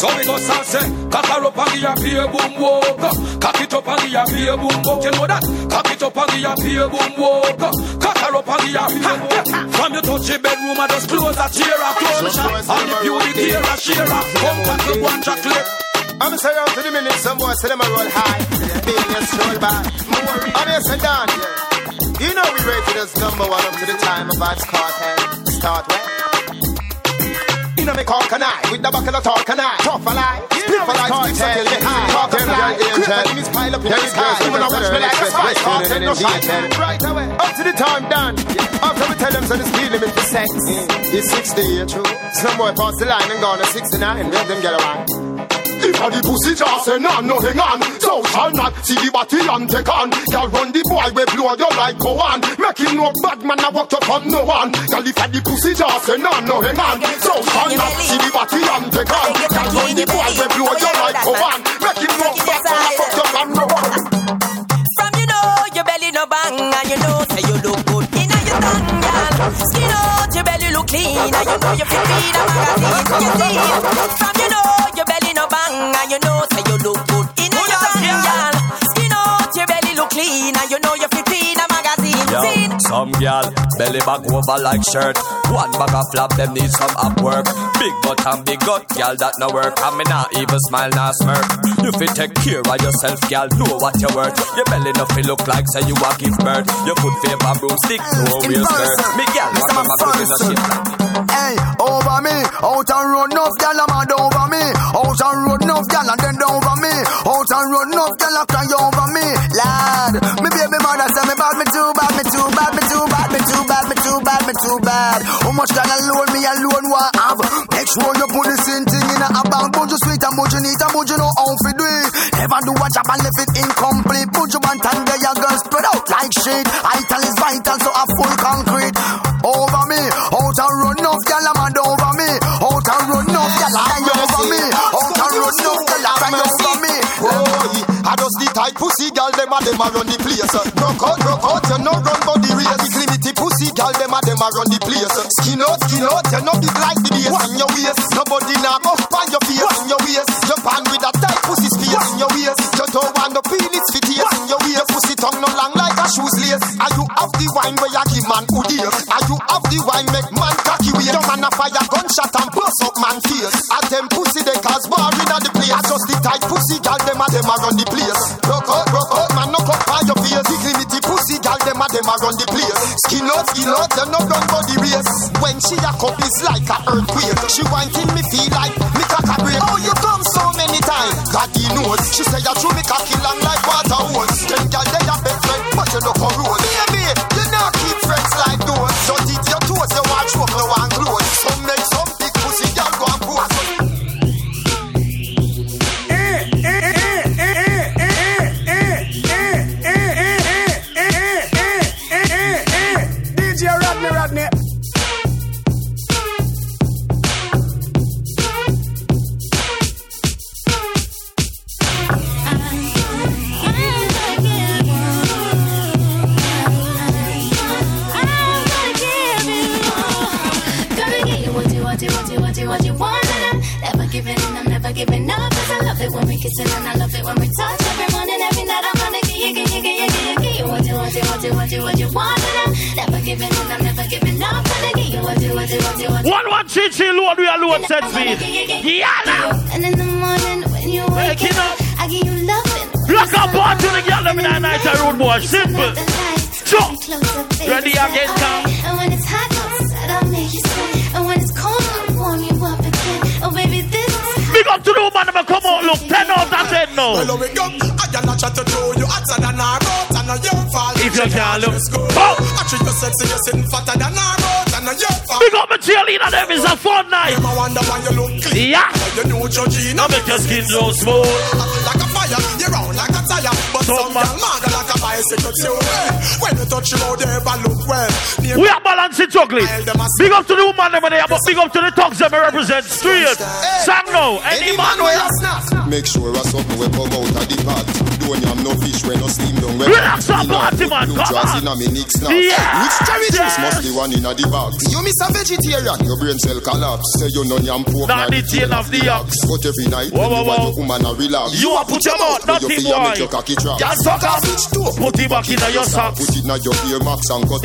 So me go say, cock her up and give her pay boom walk. Cock it up and give her pay boom walk. You know that? Cock it up and give her pay boom walk. Cock her up and give her pay boom From you touch the bedroom, I just close a chair, a close a shop. And if you the gear, a share, a come cock up one chocolate. I'm say out to the minute, some boys say them a roll high. Billions roll back. And they say down. You know we rated as number one up to the time of Vybz Kartel. Start where? You know me call can I with the buckle of talk can I tough a lie. Split for life split until the high talk and fly creep in pile up in the sky. you wanna watch me like a spy cartel no shy right away. Up to the time done. After we tell them so the speed limit for sex mm. is 60 true. Some boy pass the line and gone to 69 let them get around if a the pussy just say nah, no hang on. So shall not see the body and take on. Girl run the boy we blow you like go on Make him no bad man I walk up on no one. Girl if a the pussy just say nah, no hang on. So shall not see the body and take on. Girl run the boy we blow you like go on Make him no bad man I walk up on no one. From you know your belly no bang And you know say you look good in a your tongue girl. Skin out your belly look clean And you know you fit in a You see From you know no bang And you know say you look good. In your tongue girl Skin out your belly look clean And you know some gal belly back over like shirt. One bag of flap, them need some up work. Big butt and big gut, gal that no work. I me not even smile, not smirk. You fit take care of yourself, gal. Know what you're worth. Your belly no feel look like say you a give birth. Your foot favor broomstick, no real skirt. Me gal, on my good in a. Hey, over me, out and road, enough gal a mad over me. Out and road, enough gal a dead over me. Out and road, enough gal a cry over me. Lad, me baby mother say me bad, me too bad, me too bad, me too much gal alone me alone want have? Make sure you put the same thing in a bank. But you sweet and but you neat and but you know how to do it. Never do a job and left it incomplete. Put you one time there, your girl spread out like shit. Vital is vital, so a full concrete. Over me, out and run enough gal a mad over me. Out and run enough gal a over me. Out and run enough gal a over me. I just the tight pussy gal them a them a run the place. Broke out, broke out, you no run body race. The glimity pussy gal them a them a run the. Skin out, skin out, you no big like the base in your waist. Nobody now go on your face in your waist. Jump on with a tight pussy space in your waist. You don't want the penis fit here in your waist. Your pussy tongue no long like a shoes lace. Are you have the wine where you give man who dear? Are you have the wine make man cocky weird? Your man a fire gunshot and bust up man face. At them pussy they cause war in the place. I just the tight pussy gal them a them a run the place. Skin out, skin out, you no run body race. When she a come is like a earthquake. She till me feel like me cock a break. Oh you come so many times, God he knows. She say you through me cocky Lock up on to the girl them in that night road boy. Simple. Jump. Ready again now. And when it's hot outside, I'll make you sweat. And when it's cold, I'll warm you up again. Oh baby, this is Big up to the woman them come out look 10 out of 10 now. Well, we go. I cannot try to you hotter than our boat, and now your fault. If you can't look. Oh. I treat you sexy, you're sitting fatter than our boat, and now your fault. Big up my cheerleader them is a fun night. I wonder why you look clean. Yeah. You know Georgina. Now make your skin so smooth. But some girl mad like a bicycle too. When you touch you out there, but well. We are balancing juggling. Big up to the woman them there, but big up to the thugs them we represent. Straight. Sang now. Any man where will. you snap. Make sure a something we come out of the pot. Don't yam no fish when no steam down. When Relax up, party man, Blue come dress on. in a me Nick. Yeah. Which cherry juice Yes. must be one in a the box? You miss a vegetarian, your brain cell collapse. Say you no yam pork, Not nor the tail of the ox. But every night Whoa, when you want whoa. your woman a relax. You a put your mouth, where nothing, you feel boy. your cocky drop. Y'all suck off. Put it back in your socks. Put it in your ear max and cut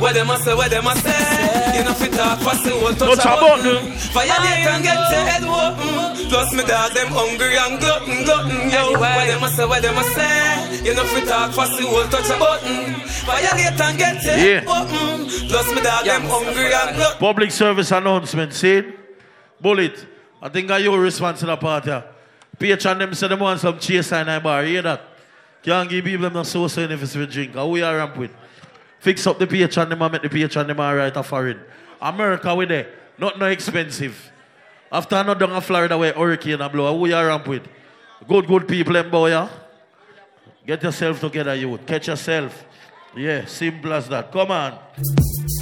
Where them a say, where them a say You know fit talk for the whole touch a button. Violate and get your head open Plus me dog them hungry and glutton, glutton yo Where them a say, where them a say You know fit talk for the whole touch a button Violate and get your head open Plus me dog them hungry and glutton Public service announcement, see? Bullet. I think I your response to the party. Patron them say them want some chase in a bar. Hear that? Can't give people them no sauce and if it's for drink. How we are ramp with? Fix up the patron them and make the patron them alright a foreign. America we there. Not no expensive. After not down in Florida where hurricane a blow, we are ramp with? Good, good people them boy, yeah? Get yourself together, youth. Catch yourself. Yeah, simple as that. Come on.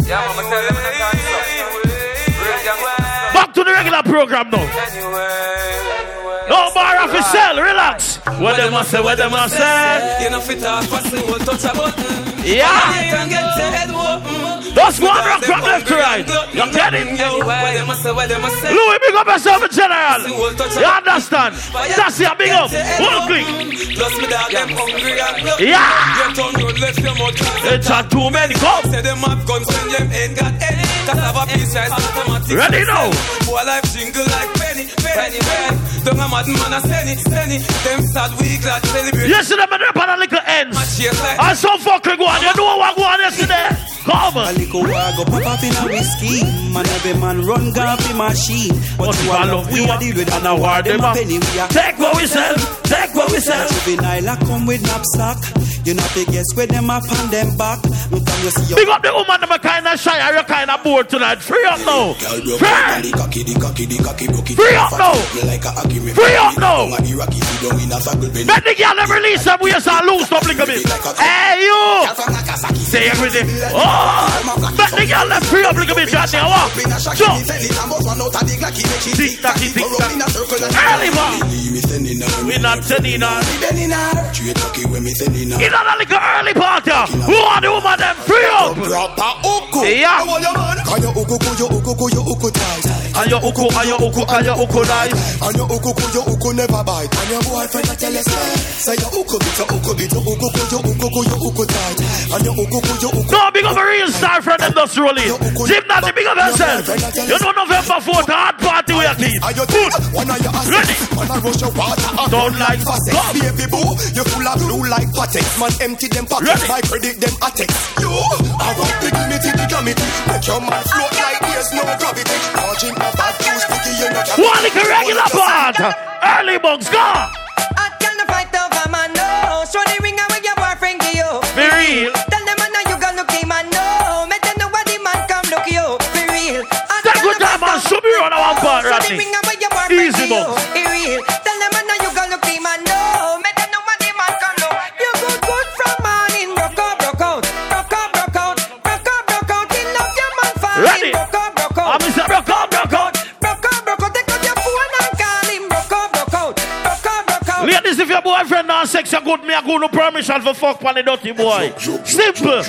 Yeah, mama tell them in the dance Real young Back to the regular program now. No more of his cell, relax. What them must say, what them must say. You know, fit off, pass the whole touch a button. Yeah. That's one rock from left to right. You get it? Louis, big up yourself in general. You understand? That's your big up. One click. Yeah. It's a two-man cup. Say them have guns and them ain't got any. Cause have a piece right automatic. Ready now. Boy life jingle like penny, penny, penny. Don't a mad man a send it, send it. Them sad we glad celebrate. See them in the a little ends. And some fucking go on. You know what go on yesterday? Come A little war go pop off in a whiskey. Man, every man run gaffy machine. But you all love we a deal with and a war them a penny. We a Take what we sell. Take what we sell. Juvenile a come with knapsack. You know the guess where them up on them back. Look and you see your Big up the woman, them a kind of shy, or you kind of bored tonight. Free up now. Free. Free up now. Free up now. Let the girl them release uh, them waist and loose up little bit. Hey you. Say everything. Oh. Let the girl them free up little bit. Just now up, jump. Tick tock, tick tock. Early man, we not turning on. It's not like an early party. Who are the woman them free up? Proper uku. Yeah. Call your uku, call your uku, call your uku, call your uku tight. And your uku, and your uku, and your uku nice. And your uku kuyo uku never bite. And your boyfriend a tell you say, say your uku bit your uku bit your uku kuyo uku kuyo uku tight. And your uku kuyo uku. No, big up a real star friend them just roll in. Jim Natty, big up yourself. You know November 4th, hard party your. And one of your. Ready. Man a rush your and Don't like. God. Baby boo, you full of blue like patex. Man empty them pockets. My credit them attex. You, I want big mitty, big glamity. Make your man float like there's no gravity. Margin of bad blue sticky, you know. One regular part. Early bugs, go. I tell the fight over man, no. Show the ring away your boyfriend give you. Be real. Tell them man, you gonna look him man, no. Make them know what the man come look you. Be real. Take good time and show me on part, Rodney. ring away your boyfriend Easy bugs. Your boyfriend not sex, you good, me, I go no permission for fuck on the dirty boy. Simple.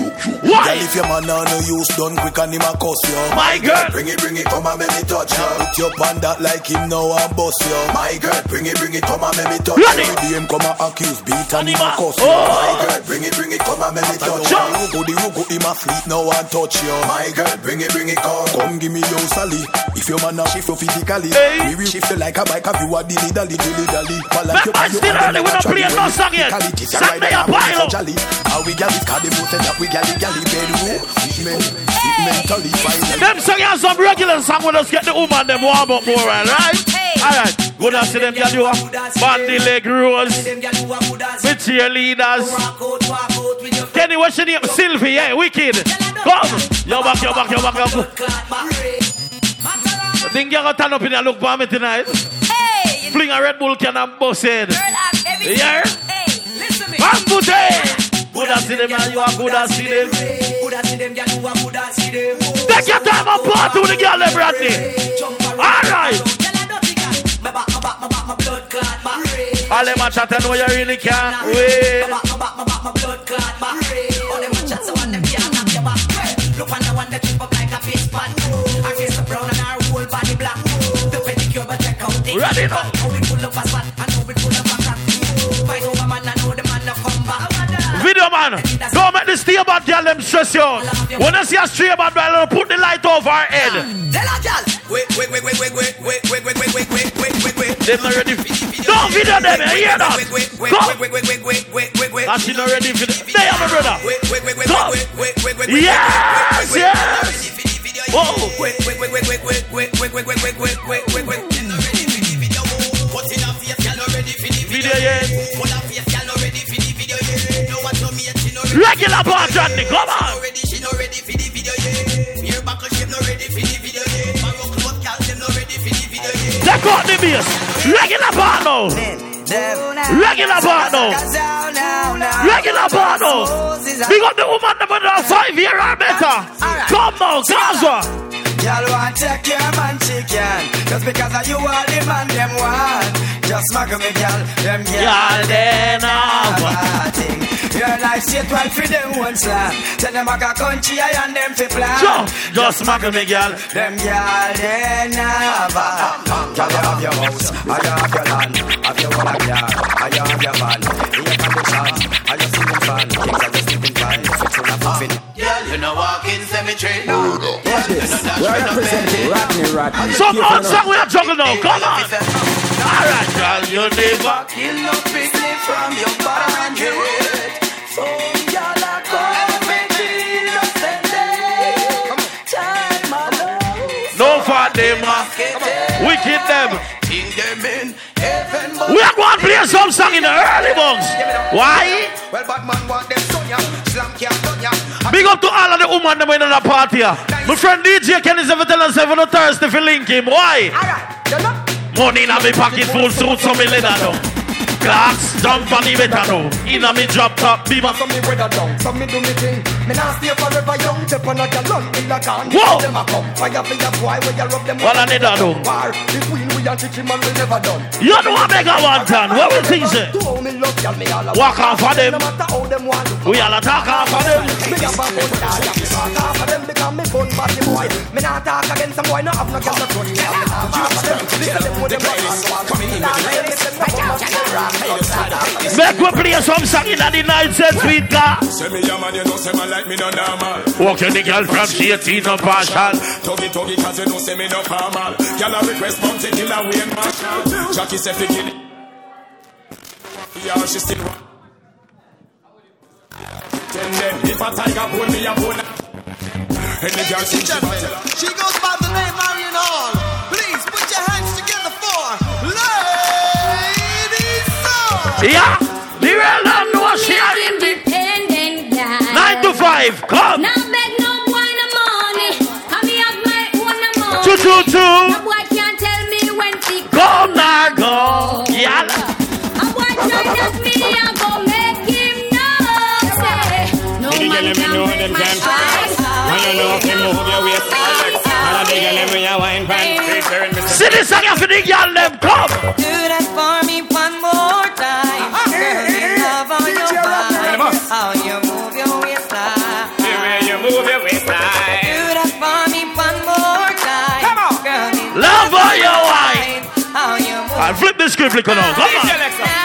Girl, if your man on no use done quick and him a cuss you. My girl. Bring it, bring it, come and make me touch you. Put your pan that like him now and bust you. My girl, bring it, bring it, come and make me touch Ready. you. Day him come and accuse, beat and him a cuss you. Oh. My girl, bring it, bring it, come and make me touch you. Rugo, the rugo, him a fleet now and touch you. My girl, bring it, bring it, come. Come give me your sally. If your man a shift you physically, Hey. me will shift you like a bike. Have you a dilly dally, dilly dally. Fall like Man, you man, and you still early, we not playing no song yet. me a pile. How we gal it, cause the most that we gal it, gal it, bedroom. Men, fit mentally, finally. Them sing you some regular song with us get the woman them warm up more, right? Alright, good to see them you up. Bandy leg rose. With cheerleaders. Kenny, what's your name? Sylvie, yeah, wicked. Come. Yo back, yo back, yo back, yo back. I think you're gonna turn up in a look for me tonight. Hey, Fling a Red Bull can and bust it. girl, ask Yeah. Bambute. Good as see them and you are good as see them. Good as see them, girl, you are good as see them. Take your time and party with the girl, them, Rodney. Alright. All them a chat, I know you really can't wait. Look on the one that keep up like a fish pot. Her face brown and her whole body black. The pedicure, but check out the Ready now. How it full of a spot and how it Video man, don't make the stay bad girl them stress you out. When I see a stray bad girl, put the light over her head. Tell her, girl. Wait, wait, wait, wait, wait, wait, wait, wait, wait, wait, wait, wait, wait, wait, wait. Them not ready. Don't video them, hear that? Wait, wait, wait, Come. wait, wait, wait, wait, wait, wait, wait. And she not ready for the. They are my brother. Wait, wait, wait, wait, Come. wait, wait, wait, wait, wait, Yes, wait, wait, yes. Whoa. Regular bar, Johnny, come on. ready, she not ready for the video yet. Your buckle shape not ready for the video yet. Marrow cloth, girl, them not ready for the video yet. Take out the bass. Regular bar now. Regular bar now. Regular bar now. Big up the woman that been five year or better. Come now, Gaza. Y'all want take your man chicken Just because of you are the man them want Just smack me girl, them girl Y'all then uh, have thing Your life straight well for them one slam Tell them I got country I and them fi plan. Jump, just smack me, girl. Them girl then have Girl you have your house, I you have your land. Have your own yard, I you have your van. In your conditions, I you sleeping fan. Things are just sleeping fine, fit full of puffin Girl you know walk in cemetery Watch this. We're representing Rodney Rodney. Some old song we are juggling now. Come on. Alright, girl, you never Kill no picnic from your bottom no for them. we Wicked them. We are going to play some song in the early mornings. Why? Big up to all of the women that were in the party. My friend DJ Ken is ever telling us every Thursday if you link him. Why? Money in my pocket full suit, so me let that Clocks, jump on the better now. In a me drop top, be my Some me weather down, some me do me thing. Me nah stay forever young. Step on a gallon, me la can. Whoa. Them a come fire for your boy where you rub them. What I need to do? War, the queen we a chicken man we never done. You know I make a one turn. What we think say? To how me love y'all, me all a Walk off of them. No matter how them want. We all attack off of them. Me have a bun, yeah, yeah, me walk off of them because me bun body boy. Me nah talk against some boy, no have no girl to touch me. Me nah talk of them. Listen them with them rock and roll. Come in, nah say me them no come up to the rock. Make we play some song in the night, says we got. Walk to the girl from she 18 no partial. Tuggy tuggy cause you don't say me no formal. Girl I request from tequila Wayne Marshall. Jackie said fi kill. Yeah, she still want. Ten them if a tiger pull me a pull. Any girl she, she goes by the name Marion Hall. Yeah, the real man know she are Independent guy. 9 to 5. Come. Now beg no boy no money. I me have my own money. Two, two, two. No boy can't tell me when to Go now, go. Yeah. A boy try that me, I go make him know. Say, no man girl, let me know can break my can stride. When you know if you move your waist And I dig a lemon, you wine pan See this song for the girl them. Come. Do that for me one more time. Uh-huh. Girl, me love how you vibe, how you move your waistline. The way you move your Do that for me one more time. Come on, girl, me Love how you wine. how you move. I'll flip the script like now. Come on.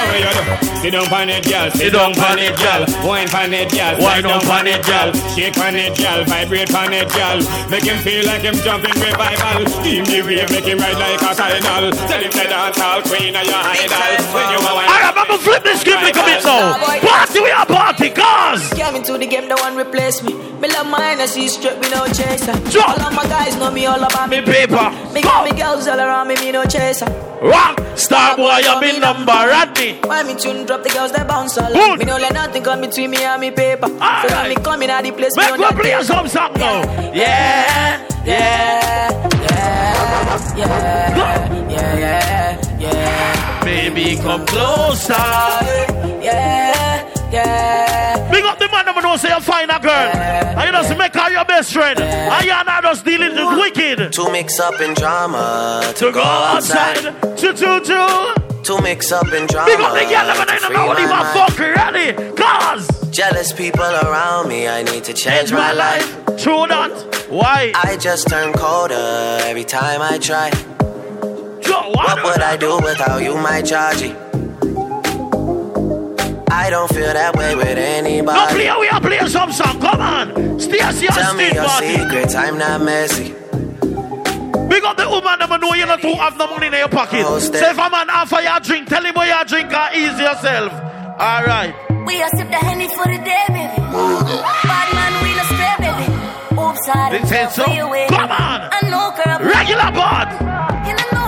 How you do? Sit down on it, girl. Sit down on it, girl. Wine on it, girl. Wine Sit down up on it, girl. Shake on it, girl. Vibrate on it, girl. Make him feel like him jumping revival. Give him the wave, make him ride like a tidal. Tell him to dance all queen of your idol. When you are wine. Alright, I'm gonna flip the script like a bit now. Party, we are party, cause. Came into the game, the one replace me. Me love mine, I see straight, me no chaser. Drop. All of my guys know me all about Me paper. Me got me girls all around me, me no chaser. Rock. Star boy, I'm in number, Rodney. Why me tune drop the girls, they bounce all Good. Me no let nothing come between me and me paper. So when me come in at the place, me Make that play some song now. Yeah. Yeah, yeah, yeah, yeah, yeah, yeah. Baby, come closer. Yeah, yeah. Big up the man that know say you find a girl. And you just make her your best friend. And you not just dealing with wicked. To mix up in drama. To go outside. To, to, to. To mix up in drama. Big up the girl that to don't know what free he my mind. fuck ready. Cause. Jealous people around me, I need to change my life. True that. Why? I just turn colder every time I try. What would I do without you, my chargy? I don't feel that way with anybody. No play, we are playing some song. Come on. Stacy and Tell me your Martin. secrets, I'm not messy. Big up the woman that know you not to have no money in your pocket. Oh, so step. if a man offer you a drink, tell him what you drink and ease yourself. All right. We are sip the honey for the day, baby. Bad man, we no stray, baby. Oops, I This ain't so. Come on. I know, girl. Regular bud.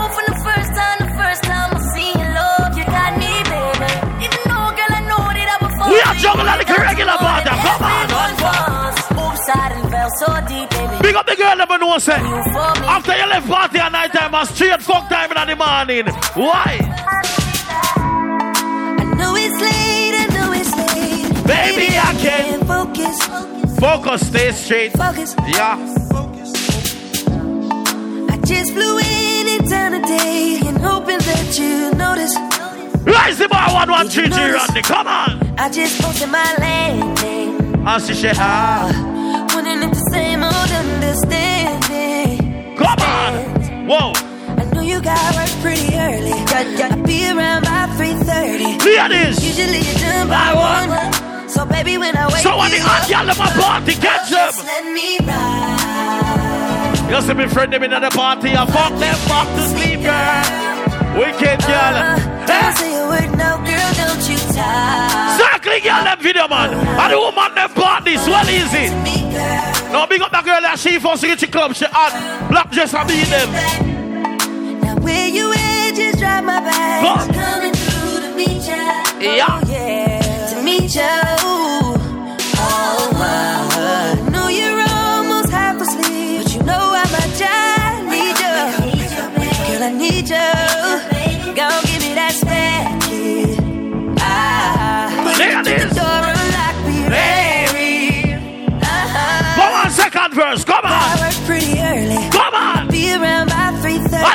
Are juggling like a regular bud. Come on. Oops, I done so deep, baby. Big up the girl never know say. After you left party at night time, a straight fuck time in the morning. Why? I know it's late, I know it's late. Baby, I can't focus. Focus, stay straight. Focus. Yeah. I just flew in in town today and hoping that you notice. Rise the bar one one three three Randy. Come on. I just posted my landing. I see she have. Wondering if the same old understanding. Come on. Whoa. I know you got work pretty early. I'll be around by 3.30. Ladies. Usually you're done by one. So baby, when I wake So when the you hot up, in my party catch them. let me ride. You see me friend them in the party. I fuck them fuck to sleep, girl. Wicked uh, girl. Don't say a word, no girl, don't you tie. Exactly, girl, them video man. And the woman them party, well easy. Now big up that girl that she get your club, she hot. Black dress and beat them. Now where you at, just drive my back. Come. Coming through to meet ya. Yeah. Oh, yeah. To meet ya. Oh, wow. I know you're almost half asleep, but you know I'm a child, I need you. I need you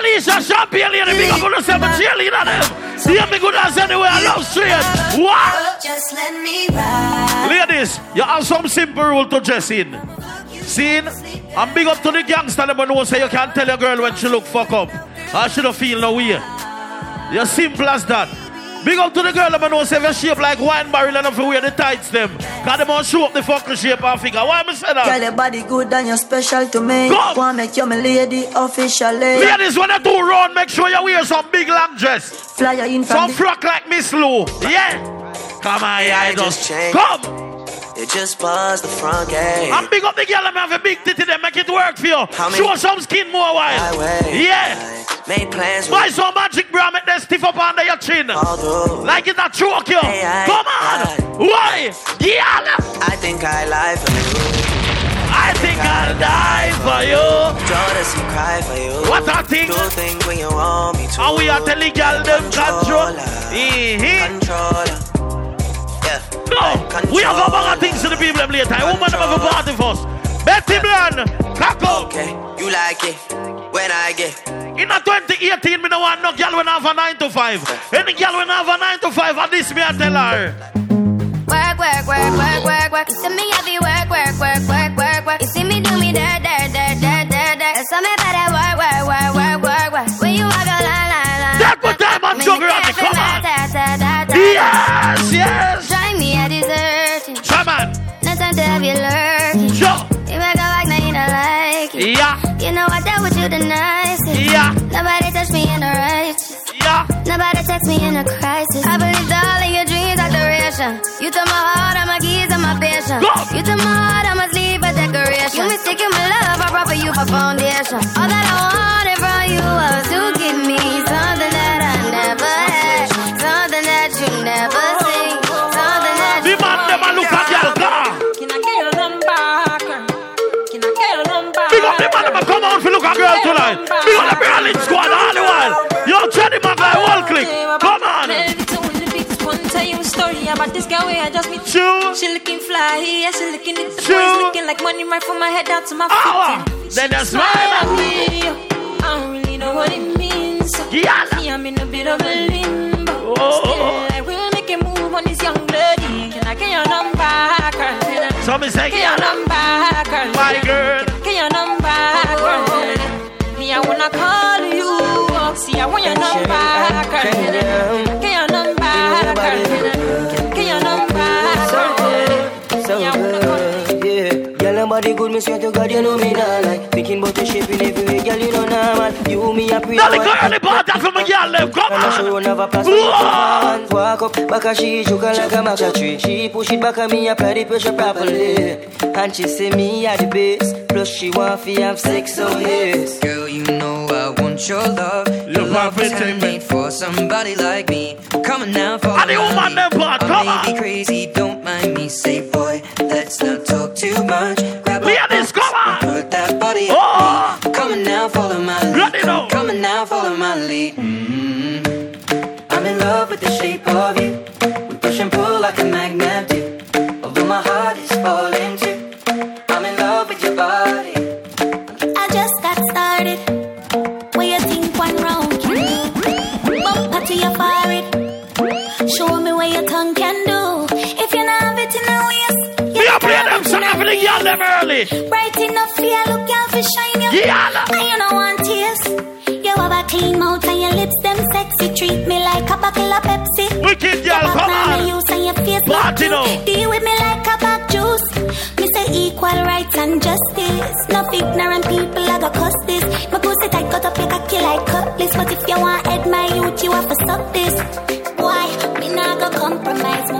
3.30. Alicia Champion, lady, big up on yourself, but cheerleader them. See me good as anywhere, I love straight. What? Just let me ride. Ladies, you have some simple rule to dress in. Seen? I'm big up to the gangster them know say you can't tell a girl when she look fuck up. Or she don't feel no way. You're simple as that. Big up to the girl that know say if you shape like wine barrel and if you wear the tights them. Cause them won't show up the fucking shape and figure. Why am I say Girl, that? your body good and you're special to me. Come. Wanna make you my lady officially. Ladies, when you do run, make sure you wear some big long dress. Fly you in from Some frock like Miss Lou. Yeah. Come on, yeah, It just just changed. come. It just buzzed the front gate. I'm big up the girl, I'm have a big titty, them make it work for you. How Show some skin more while. Yeah. Made plans Buy some magic bra, make them stiff up under your chin. Like it's a choke you. Hey, I- Come on. Why? Yeah. I think I lie for you. I think I'll die for you. To see cry for you. What I think? Do things when you want me to. And we are telling girl them control. Mhm. Controller. Yeah. No, we have a bag of things to the people them later. Woman have a party first. Betty Bland, cock up. Okay. You like it when I get. In a 2018, me no want no girl when I have a 9 to 5. Any girl when I have a 9 to 5, at this me I tell her. Work, work, work, work, work, work. You see me heavy work, work, work, work, work, work. You see me do me dirt, dirt, dirt, dirt, dirt, dirt. Tell me about that work, work, work, you the nicest. Yeah. Nobody touched me in the righteous. Yeah. Nobody text me in a crisis. I believed all of your dreams are duration. You took my heart, She looking fly, yeah, she looking at the True. boys looking like money right from my head down to my feet. Ah, then that's Smile at me. I don't really know what it means. Yeah. See, I'm in a bit of a limbo. Oh. Still, I will make a move on this young lady. Can I get your number, girl? Can I say, get your number, girl? My girl. Get your number, girl. Me, I wanna call you. See, I want your number, girl. Get your yeah. Girl, nobody good, me swear to God, you know me not like. Thinking about the shape in every way, girl, you know normal. You, me, a pre. Now the girl, the bottom from a girl, them, come And she on. run over past me, hands walk up, back a she choke her like a matcha tree. She push it back at me, apply the pressure properly. And she say me at the base, plus she want fi have sex, so yes. Girl, you know I want your love. Your love was handmade for somebody like me. Coming now for And the woman them part, I come may be crazy, don't mind me. Say, boy, let's not talk too much. Put that body Oh. on me. Coming now, follow my lead. Now. Coming now, follow my lead. mm I'm in love with the shape of you. The girl, them early. Bright enough for you, look out for shine you. Yeah. And you know want taste. You have a clean mouth and your lips them sexy. Treat me like a bottle of Pepsi. Wicked girl, Your come on. Use and your face Party now. Deal with me like a back juice. Me say equal rights and justice. No ignorant people I go cuss this. My pussy tight cut up like a kill like cutlass. But if you want head my youth, you have to suck this.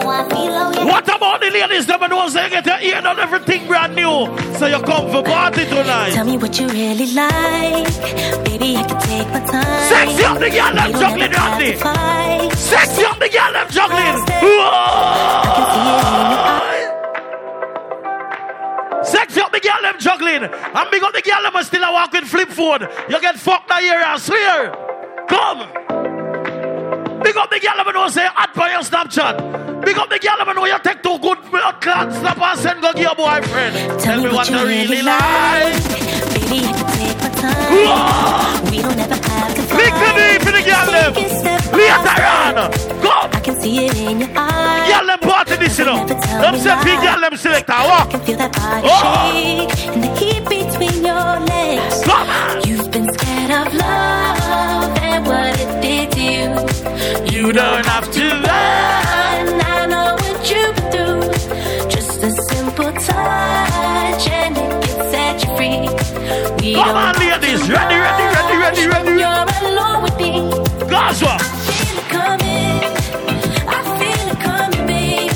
What about the ladies them and ones that get your ear on everything brand new? So you come for party tonight. Tell me what you really like. Baby, I can take my time. Sexy up the girl, don't juggling, Rodney. Sexy up the girl, them juggling. Whoa. Sexy up the girl, them juggling. And big up the girl, them still a walk with flip phone. You get fucked that year, I swear. Come. Big up the girl, them know say hot by your Snapchat. Big up the girl, you take two good blood clot snap and send go your boyfriend. Tell me what you really like. Baby, I can take my time. We don't ever have to fight. Big the for the girl, them. Take it step Later on. Go. I can see it in your eyes. Girl, them party this, you know. Them say big girl, them selector. Walk. Feel that body Oh. shake and the heat between your legs. Come on. You've been scared of love and what it did to you. You don't have to run. We Come on, ladies. Ready, ready, ready, ready, ready. You're alone with me. Gaza. Feel. I feel it coming, babe.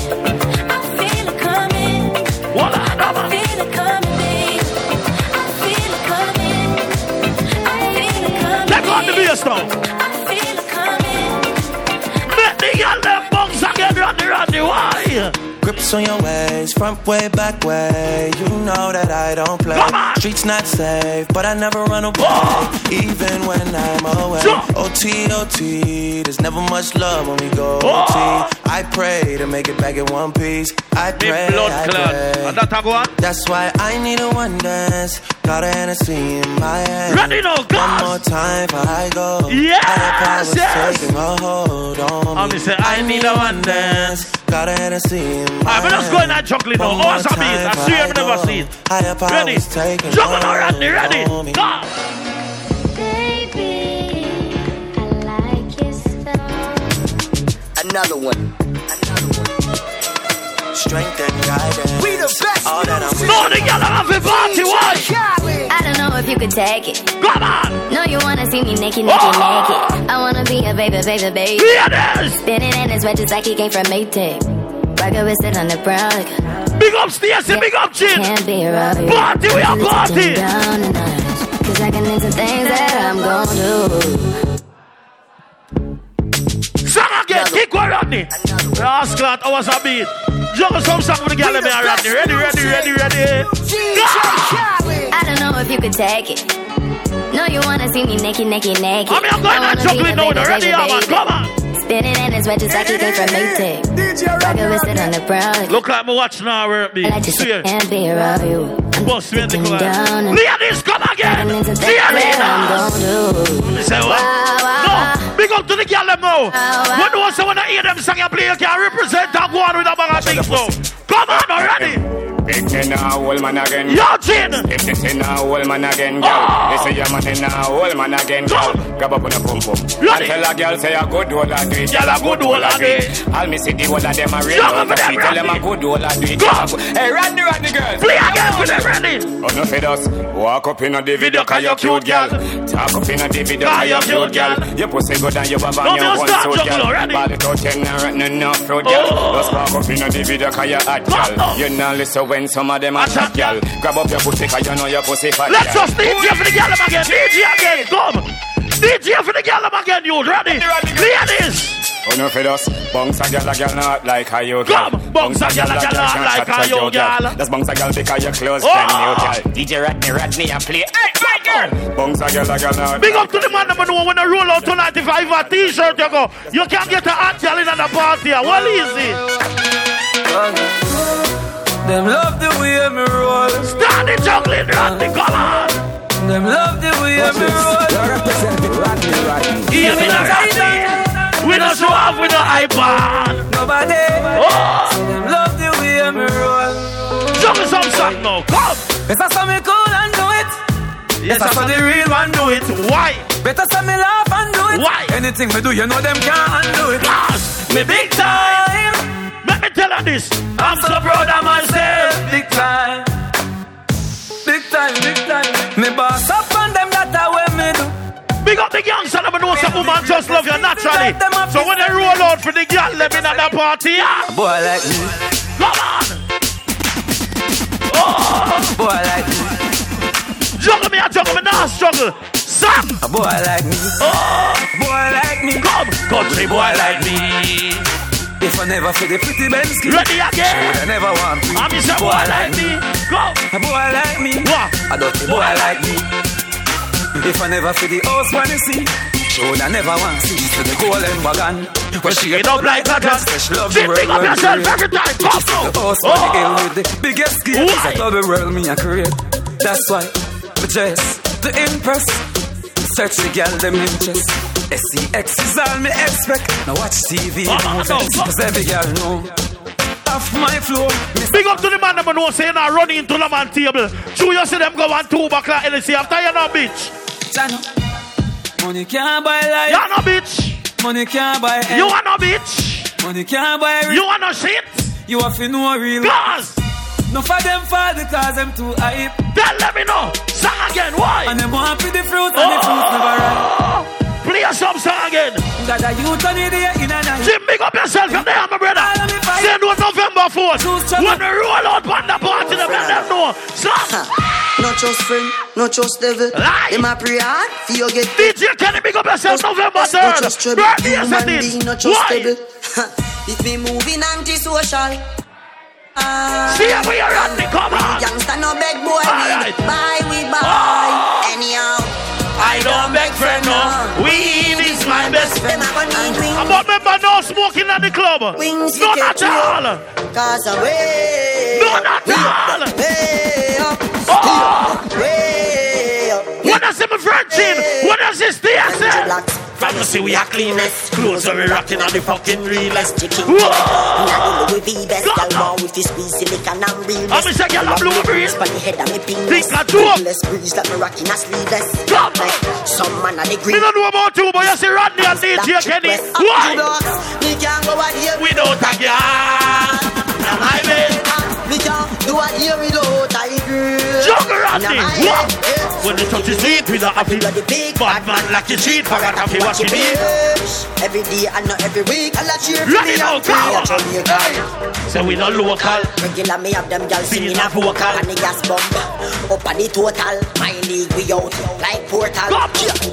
I feel it coming. What I feel it coming, babe. I feel it coming. I feel it coming. Let the bass now. I feel it coming. Let the girl them bounce again, Randy, Randy. Why? Grips on your ways, front way, back way. You know that I don't play. Streets not safe, but I never run away, even when I'm away. OT, OT, there's never much love when we go OT. I pray to make it back in one piece. I pray, blood I pray. And that a go on? That's why I need a one dance. Got a Hennessy in my hand. Ready now, One more time for I go. Yes, powers yes. taking a hold on me. say I need a one dance. Got a Hennessy in my Alright, but let's go in that chocolate now. One Oh, more it's a I see you, I've for never I seen. go. Higher powers Ready? taking Juggle now, hold Randy, ready? on me. Go. Another one. Strength and guidance. We the best. All that I'm No, the girl have a party. Why? You could take it. Come on. No, you wanna see me naked, naked, oh! naked. I wanna be a baby, baby, baby. Ladies. Spinning in his red just like he came from Maytag. Rocket with it on the brown. Like, Big up Stacy, big up Chin. can't be you. Party, we are party. a. Cause I can into things that I'm gonna do. Again, kick one Rodney. Last clot, I was a beat. Juggle some song with the girl in there, Rodney. Ready, ready, ready, ready. I don't know if you could take it. No, you wanna see me naked, naked, naked. I mean, I'm going I on wanna be chocolate a now, baby, ready, baby, yeah, man. Come on. Fitted in it's wet just like he came from Maytag. Rocket with it on the brown. Look like me watching now, work me. I like to See sit it. be around you. Boss me Sitting down and Ladies, come again. Getting into See that you what I'm later. gonna do. Say what? No, big up to the girl them now. When you want someone to hear them sing and play, you can represent and go on with a bag of things now. Come on already. Big in a old man again. Yo, Chin. If this in a old man again, girl. Oh! They say your man in a old man again, girl. Grab up on a pum pum. And tell a girl say a good old a do it. Girl, a good old a do it. I'll miss it, the whole of them a real. Jump over She there, tell them a Randy. good old a do it. Hey, Randy, Randy, girl. Play again with them, Randy. Oh, no fed us. Walk up in a the video, cause you cute, girl. Talk up in a the video, cause you cute, girl. Your pussy good and you have No, your don't one suit, girl. already. Ball it out, ten and no, no girl. Oh. Just walk up in a the video, cause you hot, girl. You know, listen when some of them are hot, girl. Grab up your pussy, cause you know your pussy fat, Let's just DJ for the girl again. DJ again. Come. DJ for the girl them again. You ready? Ladies. Oh no for us, bunks a gal a gal not like how you gal. Come, bunks a gal a gal not like touch how a you gal. That's bunks a gal because your clothes Oh. brand new gal. DJ Rodney Rodney a play. Hey, my girl. Bunks a gal a gal not. Big up to the man that know when I roll out tonight. If I have a t-shirt, you go. You can't get a hot girl in the party. Well, easy. Them love the way me roll. Start the juggling, Rodney. Come on. Them love the way me roll. Hear me now, Rodney. We don't show off with no iPad. Nobody. Oh. Them love the way me roll. Juggle some song now. Come. Better say me cool and do it. Yes, Better I saw the real one do it. Why? Better say me laugh and do it. Why? Anything me do, you know them can't undo it. Cause me big time. Let me tell her this. I'm so proud of myself. Big time. Big time, big time. Me boss up on them, that a way me do. Big up the youngster, I know some woman just love you naturally. So when they roll out for the girl, let me at the party, yeah. Boy like me. Come on. Oh. Boy like me. Juggle me, I juggle me, now struggle. Sam. A boy like me. Oh. Boy like me. Come, country boy like me. If I never feel the pretty Bensky, Ready again. I never want to. I'm just a boy like me. Go. A boy like me. What? A dirty boy like me. If I never feel the house when you see, should I never want to see to the golden wagon. Where she It up like that. Say she love the world up when yourself create. every time. She Come on. the house when the Oh. with the biggest gate. Why? It's all the world me a create. That's why me dress to impress. Search the girl them interest. SCX is all me expect. Now watch TV Oh, and movies, no, no. cause every girl know. Off my floor, Big up to the man that know say you not running into the man table. True, you see them go one two back like NC after you know bitch. Channel. Money can't buy life. You know bitch. Money can't buy health. You want no bitch. Money can't buy rich. You want no shit. You have to know real. Cause. No for them fall because them too hype. Then let me know. Sing again. Why? And them for the fruit and the fruit again. Got a youth on the in a night. Jim, big up yourself from there, my brother. All of me. Say no November 4th. Choose trouble. When we roll out on the party, them let them know. Son. No trust friend, no trust devil. Lie. Them a pray hard for you get DJ Kenny, big up yourself November No 3rd. trust trouble. Birthday yes Human it being, is. no trust Why? devil. If me moving antisocial. Ah. See how we are running, come on. Youngster no beg boy All weed. right. Buy we buy. Oh. Anyhow. I don't beg friend no. Weed is my best friend. Them a go need wings. But remember, no smoking at the club. Wings None to at all. Cause away. None at all. Way up. Oh. Ah! Way up. When I see my friend chin, when I see stay, I say. Blocks. From the see we are cleanest. Clothes are we rocking on the fucking realest. Chicken. Whoa. Now the Louis V best on. want with his squeeze silicon and real. I'm a second, I'm blue breeze. But the head of me Think pingless. I do. Pingless breeze like me rocking a sleeveless. Come on. Some man of the green. don't know about you, but you see Rodney and DJ Kenny. Why? Me can't go out here Without a girl. Now my bed. Me can't do a here a girl. Juggle Rodney. Now What? When the touch is sweet, we don't have to. Bloody big Bad man like you cheat, forgot how to watch it. Every day and not every week. I like cheer for Ready me now, and pray come a on. Jamaican. So we not local. Regular me have them girls Singing a a vocal. and the gas bump up at the total. My league we out like portal.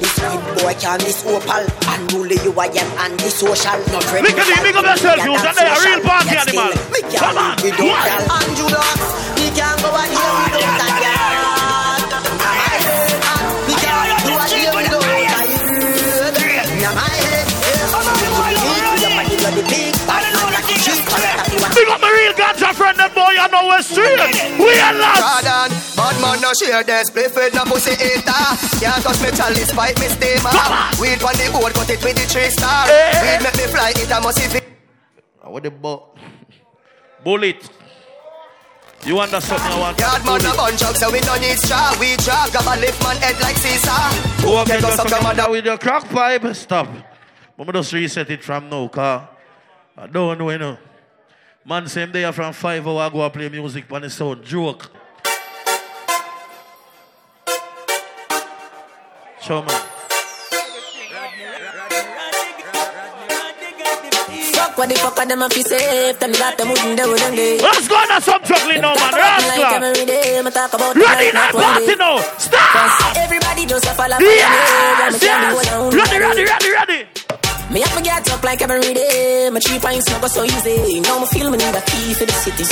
This weed boy can't miss opal. Unruly you I am anti-social. Not Look at you, big up yourself, you. They a real party animal. Come on. live without Why? girl. Andrew Locks, share the spliff with no pussy eater. Can't touch me chalice, fight me steamer. We on the board, got it with the three star. We make me fly, it a must be. What the bullet? You want something I want? Yard man a bunch of so we don't need straw. We draw, grab a lift man head like Caesar. Who you us just up your mother. with your crack pipe? Stop. Mama just reset it from now, car. I don't know, you know. Man, same day from five hour I go and play music on the so Joke. Show man. What the fuck are them a fi safe Them that them wouldn't do them day Let's go on some juggling now, man. Like Rascal. every day, me talk about Ready now, party now. Stop. Everybody just a follow Yes, yes. Ready, ready, ready, ready. Me have to get up like every day. My three pints never so easy. Now me feel me need a key for the city.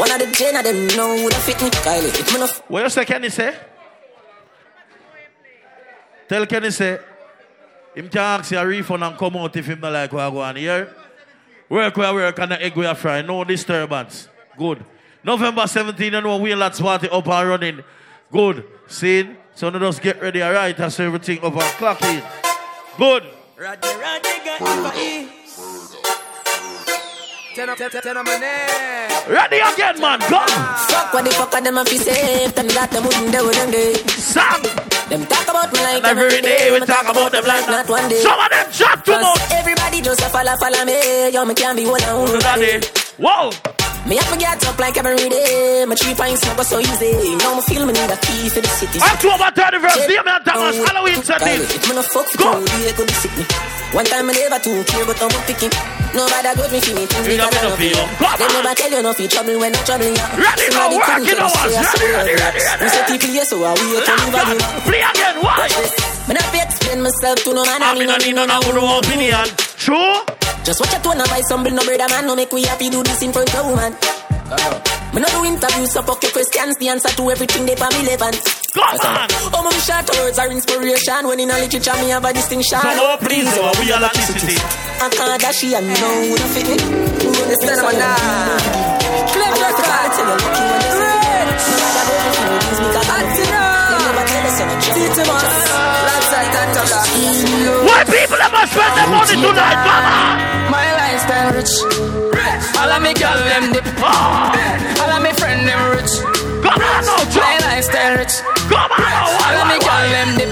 One of the gen of them know the fit me. Kylie, it me no What you say, Kenny say? Tell Kenny say, him can ask you a refund and come out if him not like what I go on here. Work where work and the egg where fry. No disturbance. Good. November 17, you know, we lots party up and running. Good. See? So now just get ready, alright? That's everything up and clock in. Good. Rodney, Rodney Ten up, ten, ten, ten up my name. Ready again, man. Go. Fuck what the fuck are them a fi safe. Them that them wouldn't do them day. Sam. Them talk about me like every day we talk about them like not one day. Some of them chat too much. Everybody just a follow, follow me. Yo, me can't be one on one. Whoa. Me have to get up like every day. My three pints never so easy. Now me feel me need a key for the city. October 31st, Damien Thomas, Halloween Sunday. It me no fuck for two day could sick me. One time I never too care, but I'm picking. Nobody got me for me things You because I no no feel. feel. They never tell you no feel trouble when I trouble ya. Ready Somebody work tell out. us, Ready, ready, ready, ready. We say people yes, so I wait on you body. Play again, why? Me not fi explain myself to no man. I mean, I need no no opinion. True? Just watch a tone and buy some bill, no brother man. No make we happy do this in front of woman. Me no do interviews, so fuck your questions. The answer to everything they for me relevant. Oh, my short words are inspiration. When in a literature, me have a distinction. So, oh, please, oh, we are electricity. I can't dash and know who the fit me. Who gonna stand? Clever, I tell you, must spend their money tonight, mama? My lifestyle rich. All of me girl them dip. Ah. All of me friend them rich. Come on now, My lifestyle rich. Come on now, All of me girl them dip.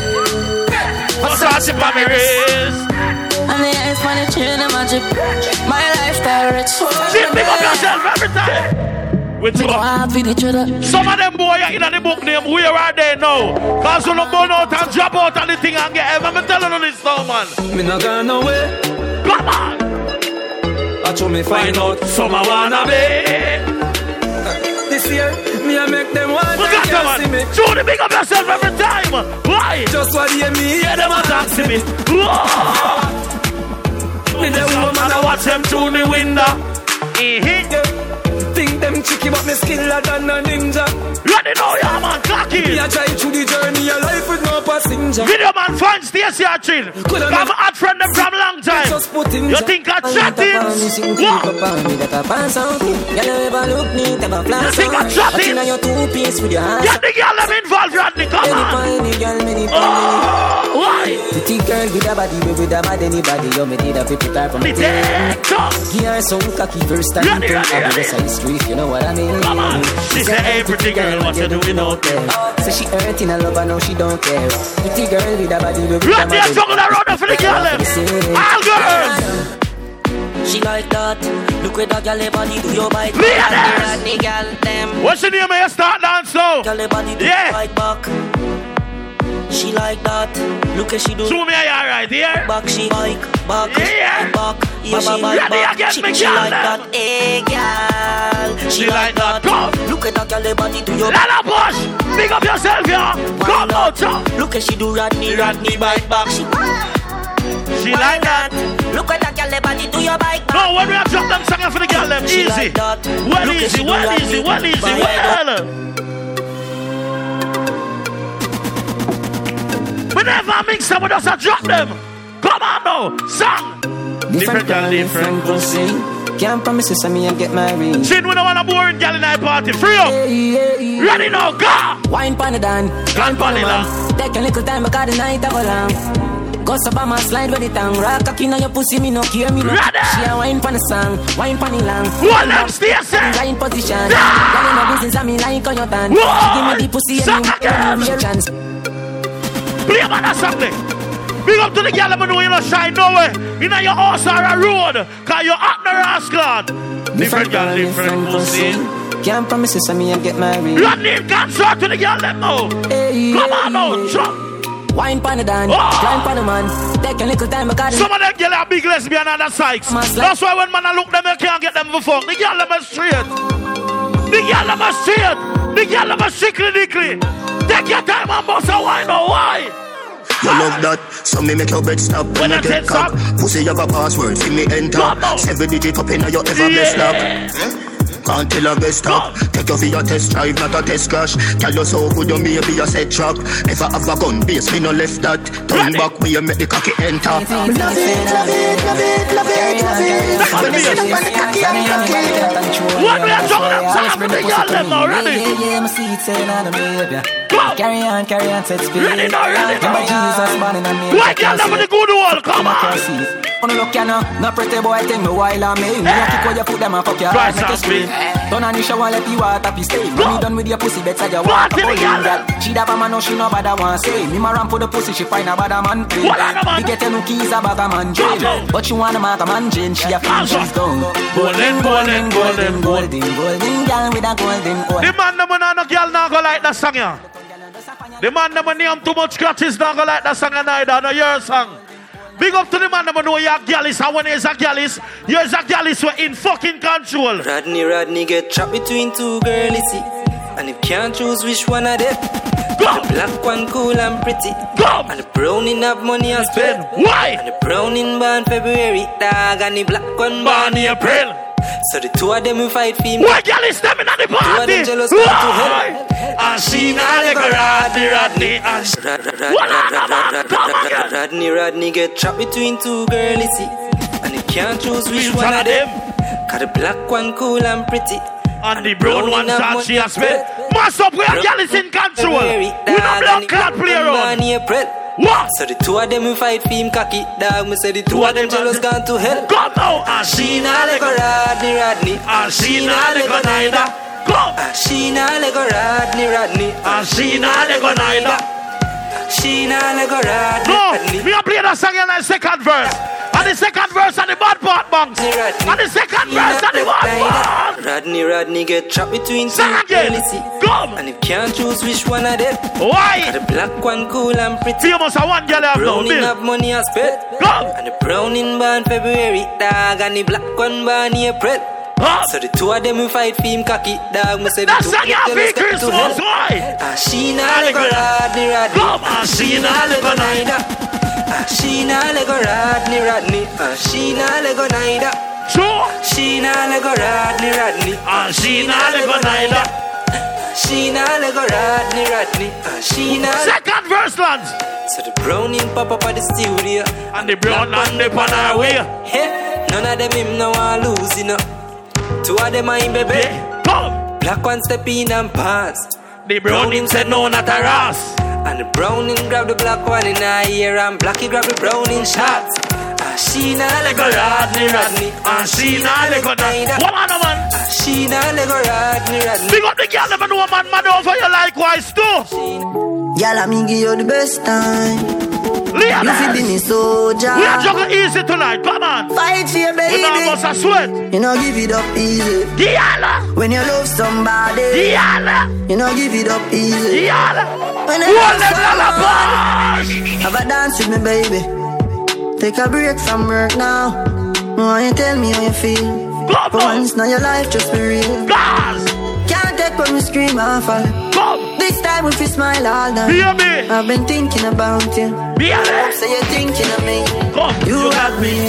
Versace on my wrist. And the ice money chain them a drip. My lifestyle rich. Jim, pick up yourself every time. With you. Some of them boy in the book name, where are they now? Cause you look burn out and drop out and the thing and get ever. I'm telling you this now, man. Me not gone nowhere. Come on. I told me find out. Some I wanna be. This year, me I make them want Look at to see me. man. The big up yourself every time. Why? Just what you me, Yeah, them attack to me. Whoa. Me the woman I watch them through the window. Mm-hmm. Think them tricky, but me skiller than a ninja. Ready now, yeah, man. Clock it. Me a try through the journey of life with no passenger. Video man find Stacy Archin. Coulda Come hot friend them from long time. Just put in You think I chattings? What? You think I chattings? your two piece with your hands. The girl them involved, Rodney. Come on. Many girl, many Oh, why? Pretty girl with a body, we with a bad anybody. You me did a pretty type from Me the take talk. Give her some cocky first time. Ready, ready, ready. of the street, you know what I mean? Come on. She said, hey, pretty girl, what you doing out there? Say she hurting a love, I know she don't care. Pretty girl with a body, we with a Right there, bad juggle around for the girl them. All girls. She like that. Look where that girl body do your bite. The them. What's your name? You start dance now. Girl body do Yeah. right back. She like that. Look at she do. Show me how you alright here. Back she bike back. Yeah. Back. Yeah, she Ready back. She, she like that. Hey girl. She like that. Come. Look at that girl body do your. Lala Bush. Big up yourself, yeah. Come out. Look at she do Rodney, Rodney bike back. She, She like that. look at that girl body do your bike back. No, when we have drop them singing for the girl them, She easy. like that. Well Look at easy, she do well Rodney easy, well easy, bike well. We never mix them, we just a drop them. Come on now, song. Different girl, different pussy. Can't promise you some me and get married. Chin, we don't want a boring girl in our party. Free up. Ready now, go. Wine pon the dan, wine pon the man. Take a little time because the night a go long. Up on my slide with the tongue. Rock cocky on your pussy, me no care me no. She a wine pon the song, wine pon the long. What them station? Right position. Girl in my business, I me like on your tan. Give me the pussy and me give me a chance. Play man a something. Big up to the girl, know you not shine nowhere. You know your horse or a road. Cause you're up the rascal. Different girl, different pussy. Can't promise you some me and get married. Run in concert to the girl, let know. Come on now, jump. Wine pan the dan, ah! Oh! wine pan the man. Take a little time because Some of them girl are big lesbian and a sykes. That's why when man a look them, you can't get them for fuck. The girl them are straight. The girl them are straight. The girl them are sickly dickly. Take your time and bust a wine or why? You love that, so me make your bed stop when, I get cock. Pussy have a password, see me enter. Seven digit up in your ever best lock. Can't tell her best stop. Take you for your test drive, not a test crash. Tell you so good, you may be a set track. Never have a gun base, me no left that. Turn back where you make the cocky enter. Love it, love it, love it, love it, love it. When you sit up on the cocky and cocky. What we are talking about? Time for the girl them already. Yeah, yeah, yeah, my seat saying on the baby. Carry on, carry on, set speed. Ready now, ready now. Remember Jesus born in a me. Why girl them with the good wall? Come on. On look ya now, no pretty boy think me while I'm in. Me a kick where you put them and fuck your Try heart, make you scream. Turn on the shower, let the water be stay. When you done with your pussy, better you walk up on girl. She da man, no she no bother want say. Me ma ramp for the pussy, she find a bad man. We get no keys a bag a man jail, but she wanna mark a man Jane. She a feel she's done. Golden, golden, golden, golden, golden girl with a golden oil. The man them no girl now go like that song yeah. The man them name too much scratches now go like that song neither. No your song. Big up to the man them know you're gallus and when he's a gallus, you're a gallus we're in fucking control. Rodney, Rodney get trapped between two girlies, see. And if can't choose which one of them, the black one cool and pretty, Go. and the brown in have money and spend. Why? And the brown in born February, dog, and the black one born April. So the two of them will fight for him. Why girl is them in the party? Two of them jealous come to hell. And she they go Rodney, Rodney, and she. Rod- Rodney, Rodney get trapped between two girlies. And he can't choose which one of them. Cause the black one cool and pretty. And the brown one shot she has and spent. Mass up, we are girl is in control. We no blood clot play around. What? So the two of them will fight for him cocky dog. Me say the two of them jealous gone to hell. Come now, and she nah let go Rodney Rodney. And she nah let go neither. And she nah let go Rodney Rodney. And she nah let go neither. She nah let go Rodney No, we are playing that song in the second verse. And the second verse and the bad part bunks. And the second verse and the bad part. Rodney Rodney get trapped between two Sing again. girlies, see. Come. And if can't choose which one of them. Why? The black one cool and pretty. Famous a one girl have no Brown in bill. have money and spend. Come. And the brown in born February, dog, and the black one born April. So the two of them will fight for him cocky dog. Me say the That two song of you have them big Christmas, why? And she nah let go Rodney Rodney. Come. And she nah let go neither. And she nah let go Rodney Rodney. And she nah let go neither. Sure. She nah let go Rodney Rodney. Ah, ah, and she nah let go neither. She nah let go Rodney Rodney. And she nah. Second verse, lads. So the browning pop up at the studio. And the brown and the on our way. Hey, none of them him no want lose, you know. Two of them are in baby. Come. Black one step in and pass. The brown him said no, not a ras. And the browning grab the black one in her ear and blacky grab the browning shots. And she nah let go Rodney Rodney. And she nah let go neither. What on, man? And she nah let go Rodney Rodney. Big up the girl, never know a man mad over you likewise too. Girl, I me give you the best time. Leon, You feel me soldier. we are juggling easy tonight. Come on. Fight for your baby. We know a sweat. You know give it up easy. Diala. When you love somebody. Diala. You know give it up easy. Diala. When you love somebody. Have a dance with me, baby. Take a break from work now. Why you tell me how you feel? Come For on. once now your life just be real. Gas. When we scream and fall. Come. This time if you smile all night. Hear me. I've been thinking about you. Be Hope so you're thinking of me. Come. You got me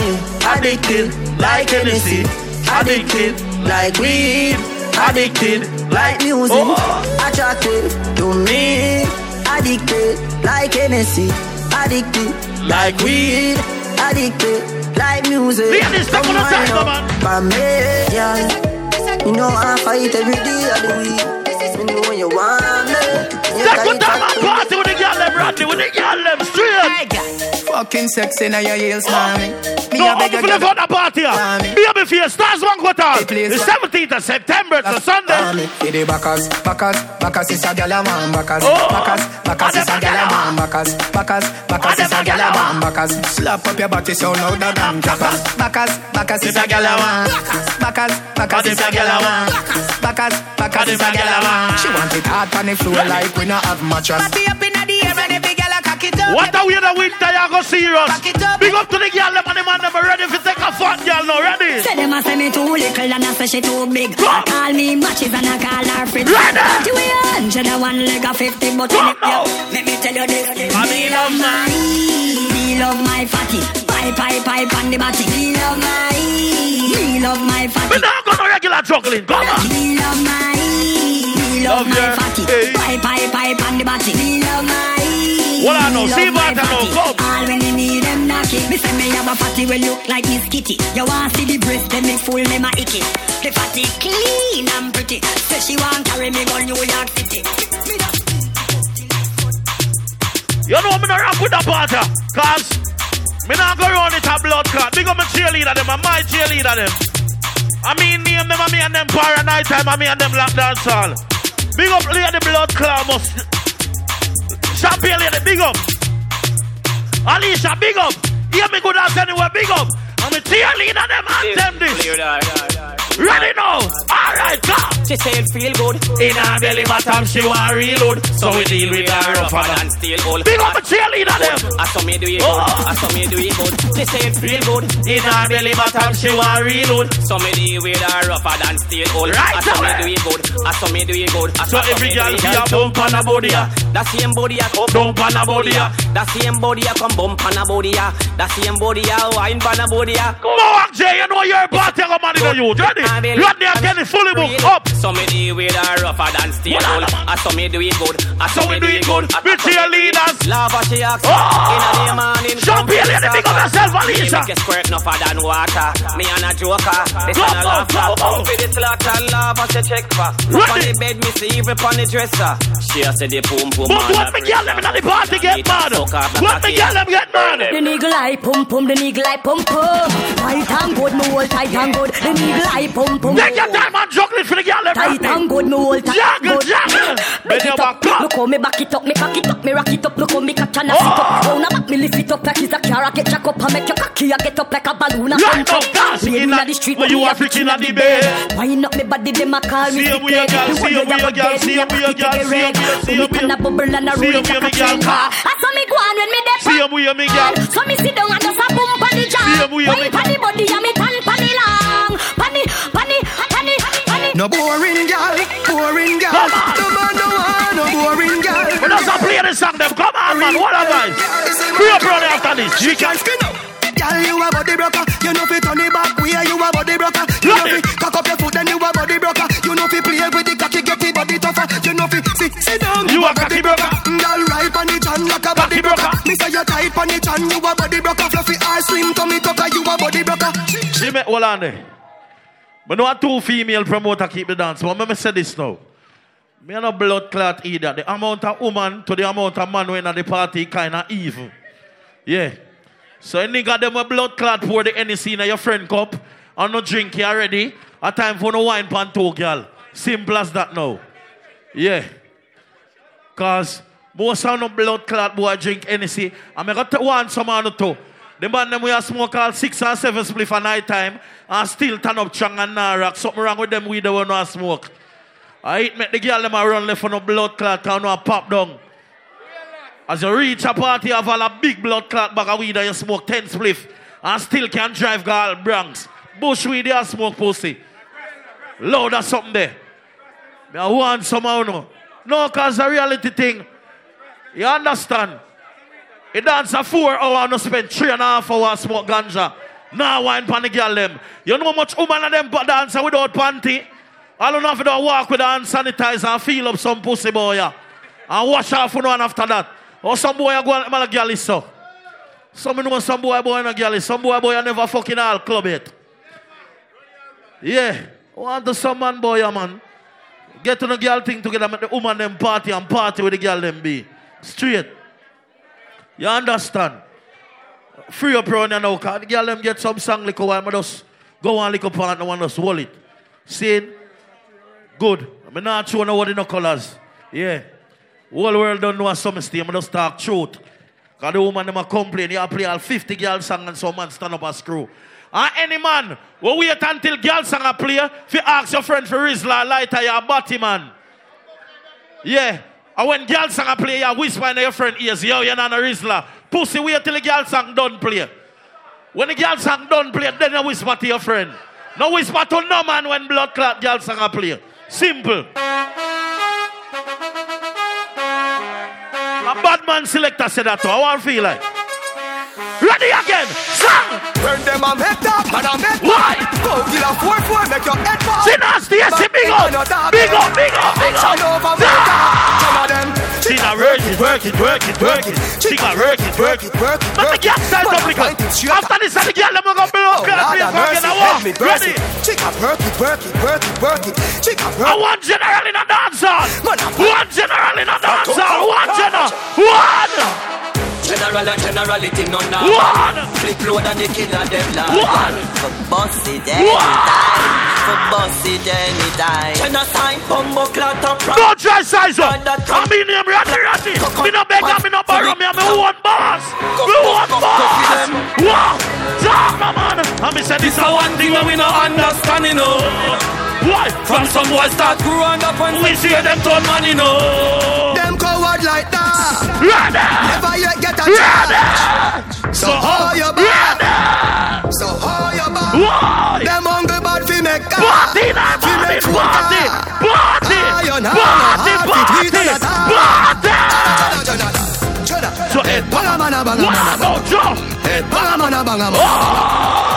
addicted like Hennessy. Addicted like weed. Addicted like music. Oh. oh. Attracted to me. Addicted like Hennessy. Addicted like weed. Addicted like music. Take on time, come on. Me, yeah. You know I fight every day of the week. You know you want me. You Take got on it time up and party with the them, Rodney, with the girl them, straight. Fucking sexy now your heels, mommy. Me No, a beg only a for the girl- fun of party. Mommy. Be up for your stars one quarter. please, The 17th of September, it's a Sunday. For the backers, backers, backers is a gyal a man, backers, Oh. backers, backers is a gyal a man, backers, backers, backers is a gyal a man, backers. Slap up your body so louder than clappers. Backers, backers is a gyal a man, backers, backers is a gyal a man, backers, backers is a gyal a man. She want it hard on the floor like we not have mattress. Party up in the air and every girl a cock. What a weird winter you go serious. Big up to the girl them and the man never ready for take a fat girl now. Ready? Say them a say me too little and I say she too big. Come. Call me matches and I call her friends. Ready. But you a hundred and one leg of fifty, but Come in it, now. yeah. Let me tell you this. I me love my, me love my fatty. Pipe, pipe, pipe on the body. Me love my, me love my fatty. We not gonna regular juggling. Come on. Me love my, me love, Love my fatty. Pipe, pipe, pipe on the body. Me love my. What I know, see what I know. All when you need them knocky. Me say me have a fatty will look like Miss Kitty. You want see the breast, then me full them a icky. The fatty clean and pretty. Say she want carry me go New York City. You know me not rock with the party. Cause me not go run it a blood clot. Big up my cheerleader them and my cheerleader them. I mean name them and me and them para night time and me and them lock dance all. Big up lady blood clot must. Champion lady, big up. Alicia, big up. Hear me good ass anywhere, big up. I'm a cheerleader them and them this. Ready now? Alright, come. She say it feel good. In her belly bottom, she want reload. So we deal with her rougher than steel old. Big up a cheerleader them. I saw me do it Oh. good. I saw me do it good. She say it feel good. In her belly bottom, she want reload. So me deal with her rougher than steel old. Right I saw me do it good. I saw me do it good. So every girl be a bump on a body. That same body a come Bump on a body. That same body a come bump on a body. That same body a wine on a body a. Mohawk J, you know you're a party, man in the youth. Ready? Rodney and Kenny fully booked up. So me deal with her rougher than steel. I saw me do it good. I So saw me do it good. I- We I saw me do it cheerleaders. good. Love what she ask. Oh. In a morning. Champion lady, big up yourself, Alicia. Make a squirt enough than water. Me and a joker. This Come and a on, laughter. come on. Up with the slaughter and laugh as she check for. Up on the bed, me see even on the dresser. She a say the boom boom. But what me girl them in the party get mad? What me girl them get mad? The niggle eye pum pum, the niggle eye pum pum. Tight and good, me hold tight and good. The niggle eye pum pum. Take your time and for the girl. Tight and good, me hold tight Juggle, juggle. Bend your it back up, look how me back it up, me cock it up, me rock it up, look how me catch and I sit up. Round about me lift it up like it's a car, I get jack up and make your cocky, I get up like a balloon. Right up. in inna the street, but you are freaking at the bed. Wind up me body, them a call me See with your girl, see you your girl, see me a 'em with your girl, see with your- So see me 'em with can a your- a see it with like a your girl. I saw me go on when me dey See your girl. So me sit down and just a boom pon the jaw. See your Wine me- pon the body and me No boring girl, boring on. No man no want no boring girl. We don't stop playing this song them. Come on, man. What guys? Free up, brother, after this. She can skin up. Girl, you a body broker. You know fi turn it back where you a body broker. You know fi cock up your foot then you a body broker. You know fi play with the cocky get the body tougher. You know fi sit sit down. You a cocky broker. Girl, right on the chan like a body broker. Me say you tight on the chan, you a body broker. Fluffy ass slim tummy tucker, you a body broker. See me, hold on there. But no two female promoter keep the dance. But let me say this now. Me a blood clot either. The amount of woman to the amount of man when at the party kind of evil. Yeah. So any nigga them a blood clot pour the NEC in your friend cup and no drink you already. A time for no wine pan two girl. Simple as that now. Yeah. Cause most of no blood clot boy drink NEC. And I got to want some on too. The man them we a smoke all six or seven spliff a night time and still turn up strong and nah rock. Something wrong with them weed they want to smoke. I eat make the girl them a run left for no blood clot and no pop down. As you reach a party of all a big blood clot bag of weed and you smoke 10 spliff and still can't drive girl Bronx. Bush weed you smoke pussy. Loud or something there. Me I want somehow no. No, cause the reality thing. You understand? You dance a four hour and you spend three and a half hours smoke ganja. Now wine pan the girl them. You know how much woman of them dance without panty? I don't know if you don't walk with hand sanitizer and feel up some pussy boy yeah. And wash off one after that. Or some boy go and a girl is so. Some know some boy boy and a girl. Some boy boy never fucking all club it. Yeah. Want to some man boy, man. Get to the girl thing together, make the woman them party and party with the girl them be. Straight. You understand? Free up around you now, cause the girl them get some song like while, I just go on like a partner and just hold it. See? Good. I'm not showing what in the colors. Yeah. Whole world don't know what some stay, I just talk truth. Cause the woman them a complain, you play all 50 girl song and some man stand up a screw. And any man will wait until girl song a play, if you ask your friend for Rizla, lighter, your body man. Yeah. And when girl song a play, you whisper in your friend ears, yo, you're not a Rizla. Pussy, wait till the girl song done play. When the girl song done play, then you whisper to your friend. No whisper to no man when blood clot girl song play. Simple. A bad man selector said that too. I want to feel like. Ready again. Song. Turn them a make up and a make Why? Go kill a four four, make your head fall. See nasty, yes, big up. Big up, big up, big up. Action over. Some of them. She got work it, work it, work it, work it. She got work it, work it, work it. But the girl says something. After this, the girl them gonna blow up. Lord Please have work it. mercy, I help want. me, mercy. Ready. She got work it, work it, work it, work it. She I work want general in a dance hall. One general in a dance hall. One general. One. General and generality none now. One. Flip load and the killer them now. One. For boss it anytime. For boss it anytime. Genocide, bumbo clot up. Don't try size up. I mean him ready, ready. Me no beg me no borrow me. I'm me one boss. Me one boss. Wow. Talk no man. And me say this a one thing that we no understand, you know. Why? From some boys start growing up and we see them turn money, you know. Them coward like that. Ready. Never yet get a chance. So how you bad? So how you bad? Why? Them hungry bad fi make car. Party, now, Fi party, party, party, you party, no heart fit party, tar. party. So head Banga mana banga mana. no joke. Head banga mana banga mana.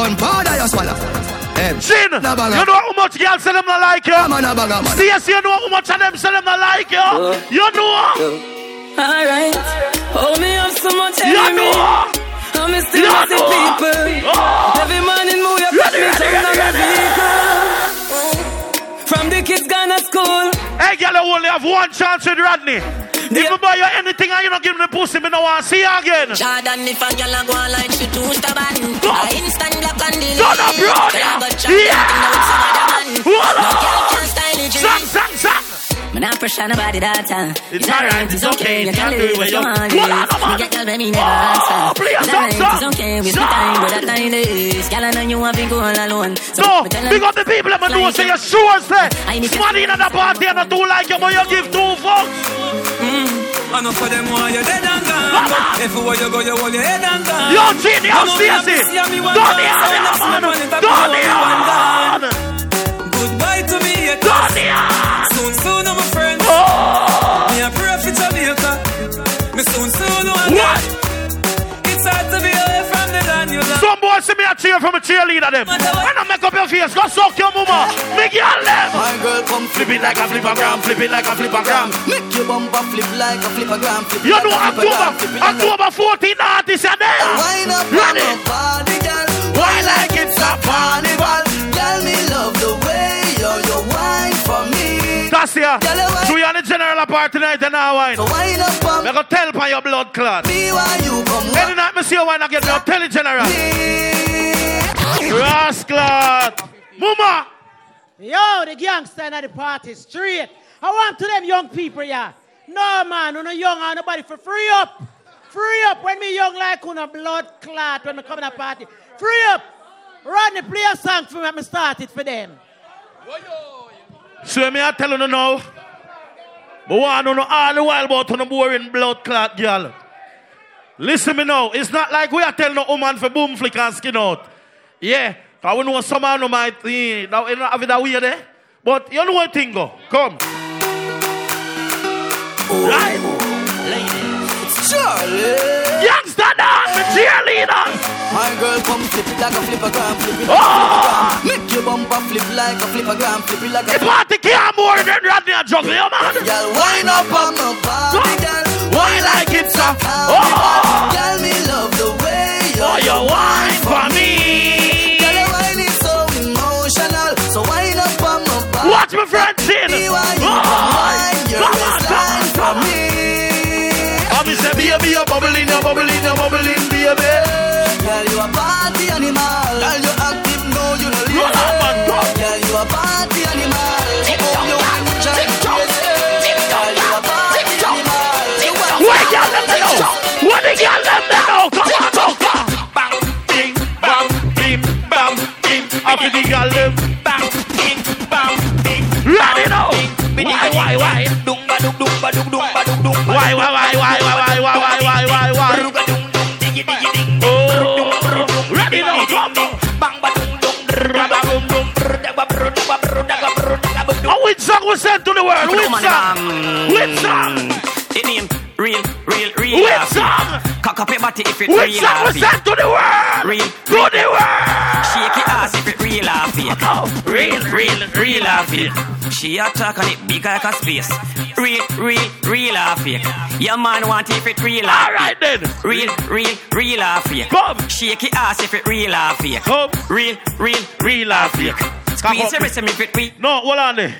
Shot, enough gun, powder you swallow. Head. Chin, you know how much girls say them not like you? Mana banga mana. See, yes, you know how much of them say them not like you? Uh-huh. You know? Alright, hold me up so much You enemy. know? I'm a still You missing know? people. Oh. Every morning move your Ready, feet, ready, turn on ready, my ready. vehicle. From the kids gone to school. Hey, girl, you only have one chance with Rodney. If you buy you anything and you don't give me the pussy, me no want to see you again. Jordan, if a girl a go on like she too stubborn I instant block and delete Donna Brown. Girl, I got chat Yeah. them thing with some other man Voila. No girl can style it Sang, sang, sang. Me not pressure nobody that time It's alright, it's okay, You you can can do do it it what you when want you- yes. Voila, come Me on. get girl when me never answer It's song, alright, song. it's okay Waste my Song. time but that time is Girl, I know you want to go all alone So No, me tell big up the people that know Like say it. you're sure say. I need to- in the party and I do like you, but you give two fucks. Mm. Enough for them why you're dead and gone. Everywhere you go, you hold your head and gone. Yo, Genie, yo, Stacy. Donny, man. Donny, man. Goodbye to me, haters. Soon, soon, I'm a friend. Oh. Me a pray for Jamaica. Me soon, soon, one What? It's hard to be away from the land you love. Some boys see me a cheer from a cheerleader them. When I make up your face, go suck your mama. Me girl them. My girl come Flip it like a flippergram, flip it like a flippergram. Make your bumper flip like a flippergram. Flip You like know a flippergram, October, flip it like a- October 14 artist are there. Wine up on Ready? the body, girl. Why like it's a Carnival, girl, me love the for me. That's here. Girl, you wine- on the general part tonight and now wine. So wine up on Me go tell by your blood clot. me while you come Any night me see you wine again, I'll tell the general. Rascal. Mama. Yo, the gangster at the party straight. I want to them young people, yeah. No man, you no young and nobody for free up. Free up when me young like on a blood clot when me come to the party. Free up. Rodney play a song for me and me start it for them. So me I tell you now. But want to know all the while about on boring blood clot girl. Listen me now. It's not like we are telling no woman for boom flick and skin out. Yeah. Cause we know some man might eh, now you have it that weird eh? But you know what thing go. Come. Right. Charlie. Flip it like a flippergram, flip it like Oh. a flippergram. Make your bumper flip like a flippergram, flip it like a The party can't more than Rodney and juggle, you man. Girl, wine up on my body, girl. Why like sir. Oh, Girl, me love the way you oh, you wine for me. Girl, your wine is so emotional. So wind up on my back. Watch my friend sing. Me why you Oh, wine your come on, waistline come for on. me. I'm say, baby, you're bubbling, you're bubbling, you're bubbling, baby. Girl, you a party animal. Girl, you active, no, you no lazy. Girl, you a party animal. Tip top, tip top, tip top, tip top, tick tock, What y'all let me know? What did y'all let me know? Come on, go, go. Bang, bing, bang, bing, bang, bing. I feel the girl them. Bang, bing, bang, bing. Let it know. Why, why, why? Dumba, dumba, dumba, dumba, dumba. Why, why, why, why, why? Song was sent to the world? Which song? Which song? It name real, real, real. Which song? Cock up your body if it Which real. song was happy. sent to the world? Real, To the world. Shake your ass if it real happy. Oh, oh, Real, real, real happy. She a talk on it big like a space. Real, real, real happy. Your man want if it real. Alright then. Real, real, real happy. Come. Shake your ass if it real happy. Come. Real, real, real happy. Squeeze your wrist if it real. No, hold on there.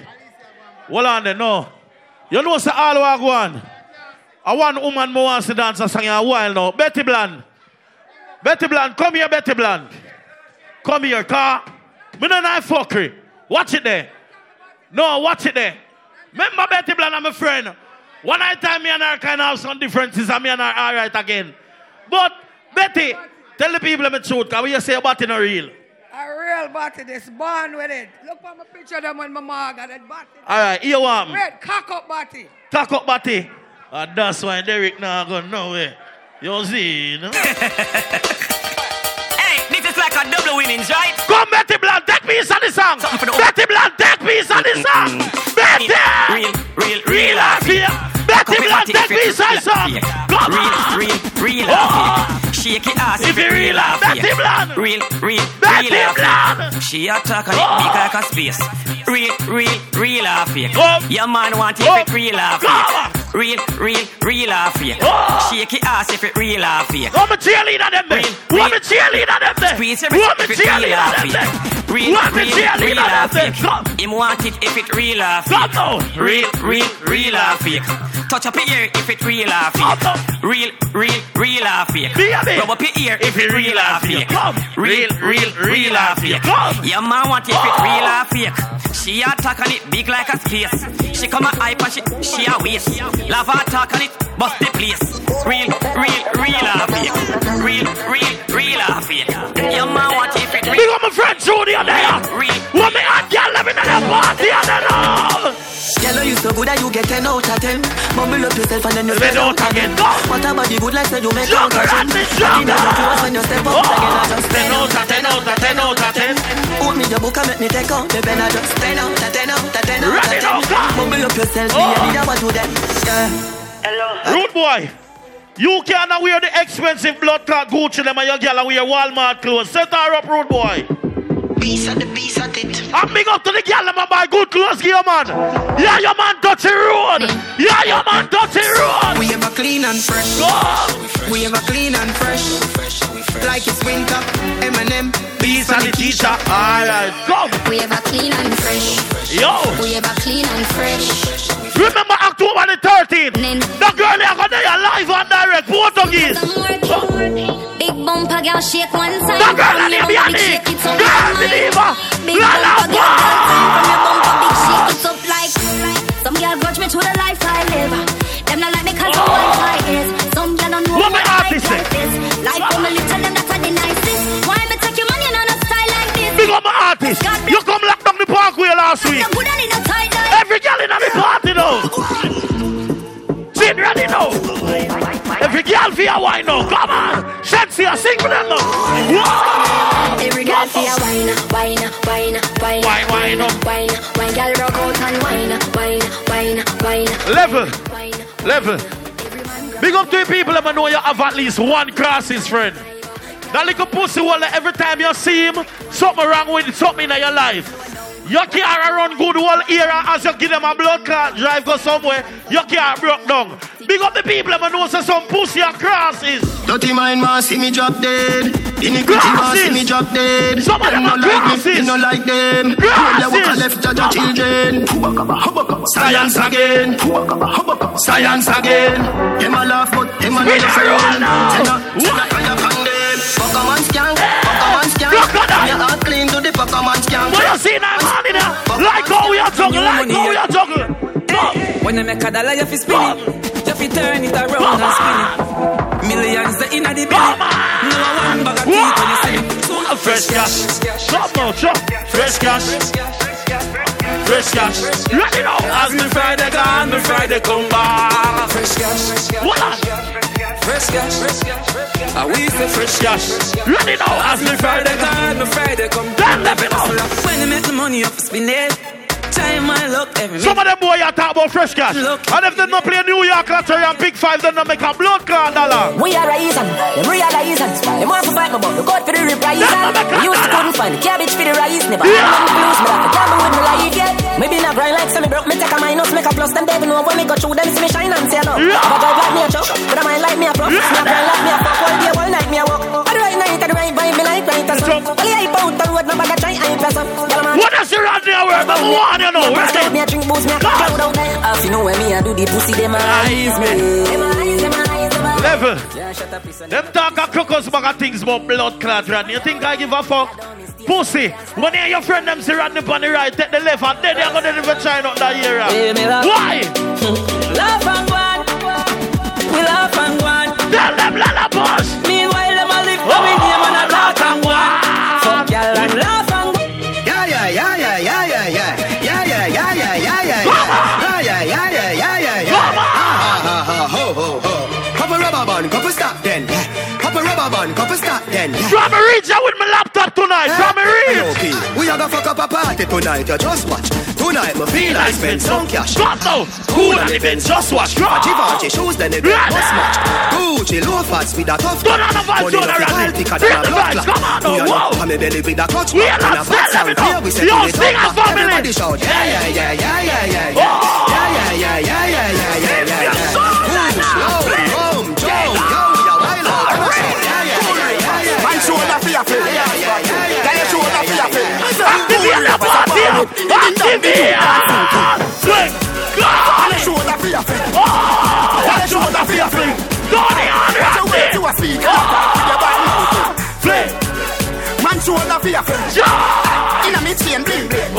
Hold on there, no. You know say all I go on. I want woman who wants to dance a song in a while now. Betty Bland. Betty Bland, come here, Betty Bland. Come here, car. Me no know fuckery. Watch it there. No, watch it there. Remember Betty Bland, I'm a friend. One night time, me and her kind of have some differences, and me and her all right again. But, Betty, tell the people the truth, because you say about it not real. A real body, this born with it. Look at my picture of them when my mom got that body. All right, here want me. Red cock up body. Talk up, Batty. And that's why Derek now go nowhere. You see, you know? Hey, this is like a double winnings, right? Come, Betty Bland, take piece of the song. Betty Bland, take piece of the song. Betty! Real, real, Real happy. Betty Bland, take piece of the song. Come Real, on. real, real Oh. happy shake your ass if, if you real off. That's him. Real, real, real off. She attack on it big like a space. Real, real, real happy. Come. Your man want if it real happy. Come. Real, real, real happy. Oh. Shake your ass if it real happy. Come a cheerleader them there. Come a cheerleader them there. Squeeze your wrist a if it real happy. there. Real, real, real cheerleader them happy. there. Come. Him want it if it real. Come now. Real, real, real happy. Touch up your ear if it real. Come now. Real, real, real happy. Baby. Rub up your ear if it real happy. Come. Real, real, real happy. Come. Your man want if it real happy. She a talk on it big like a space. She come a hype and she, she a waste. Love her talk on it, bust the place. Real, real, real happy. Real, real, real happy. Your man want if it Big real. up my friend Judy on there. Real. What me hot girl living in a party and then all. Girl, you so good that you get 10 out of 10. Mumble up yourself and then you Spend out again. Go. What about the good like say you make Jump out of around 10? me, I jump think you was when you step up oh, again. I just 10 out of 10 out of 10 out of 10. Hold me your book and make me take out the pen. I just 10 out of 10 out of 10 out Ready now, of 10. Mumble up yourself, Oh. me and me, what you then? Yeah. Rude boy. You cannot wear the expensive blood clot Gucci them and your girl and wear Walmart clothes. Set her up, rude boy. Piece of the piece of it. I'm big up to the girl them and buy good clothes for your man. Yeah, your man touch the road. Yeah, your man touch the road. We ever clean and fresh. Go. We ever clean and fresh. Like it's winter. Eminem. Peace and the teacher. Alright, come. We ever clean and fresh. Yo. We ever clean and fresh. Remember October the 13th? The girl here got there live and direct. Portuguese. Big bumper girl shake one time. The girl From and your the bumper, Yannick. shake it Girl, like believer. mine. Big La, la, la. From your bumper, big shake it up like. Some girl grudge me to the life I live. Them not oh. like me cause I'm one fight is. Some girl don't know What what me life artist eh? say? Life for me little them that's a the nicest. Why me take your money and on style like this? Big up my artist. You come lock down the parkway last week. Good and in a tight life. Every girl in the party now. Sit ready now. Every girl for your wine now. Come on. Shensi, sing for them now. Whoa. Girl see a wine, wine, wine, wine, Wine, wine up. wine, wine. Girl rock out and wine, wine, wine, wine. Level. Level. Big up to the people that know you have at least one crosses, friend. That little pussy wall every time you see him, something wrong with something in your life. You can't run good whole era as you give them a blood clot drive go somewhere. You can't broke down. Big up the people that know say some pussy across is. Dirty mind man see me drop dead. Iniquity man see me drop dead. Some of them no are like me, grasses. me no like them. Grasses. They walk a left judge your children. Science again. Science again. Them a laugh but them a Spin not around friend. now. Say no, say no fire upon them. Fuck a man skank. Fuck a man skank. Your heart clean to the fuck a man skank. What you see now, man? in there? Like how we are juggle, like how we are juggle. When you make a dollar, you fi spin it. You fi turn it around and spin it. Millions the inna the billy. No one bag of teeth when you see it. No Fresh cash. Come on, chop. Fresh cash. Fresh cash. Ready now. As me Friday gone, me Friday come back. Fresh cash. What? Fresh cash. I we say fresh cash. Ready now. As me Friday gone, me Friday come let me know. When you make the money, fi spin it. Time my luck every Some of them boy are talk about fresh cash. And if they not play New York lottery and pick five, then they make a blood clot dollar. We are reason, them realizing. Them want to fight me, but look out for the reprisal. We used to couldn't find the cabbage for the rice. Never had nothing to lose, but I could gamble with my life, yeah. Maybe not grind like some broke, me take a minus, make a plus. Them devil know when me go through them, see me shine and say no. But God like me a choke, but I mind like me a prof. Me a grind like me a fuck, all day, all night me a walk. At the right night, at the right vibe, me like right as well. Only I out What does your run there word? Number one, you know. Ready? Me a drink booze, me a cloud out there. If you know where me a do the pussy, them eyes me. Level. Them talk a crocus bag of things about blood clot, Rodney. You think I give a fuck? Pussy, when you and your friend them see Rodney on the right, take the left, and then they're gonna never try out that area. Hey, me love. Why? Laugh and go on. We laugh and go on. Tell them lullabies. Meanwhile, them a live for me oh. name and a band, couple stop then. Try me reach out with my laptop tonight. Try me reach. We are gonna fuck up a party tonight. You just watch. Tonight, me feel I spend some cash. Got no. Cool and even just watch. Givenchy shoes, then it must match. Gucci loafers with a tough the vibes, Money turn no fi around. call thicker than a blood clot. come on, Me no, a whoa. look for me belly with a clutch We are not a fat set, let me sound know. here, we set Yo, sing up. us, family. Everybody shout, yeah, yeah, yeah, yeah, yeah, yeah. Yeah, yeah, yeah, yeah, yeah, yeah, yeah, yeah, yeah. la party Activate Swing God Show the fear Man Yeah. In a mid-chain bling bling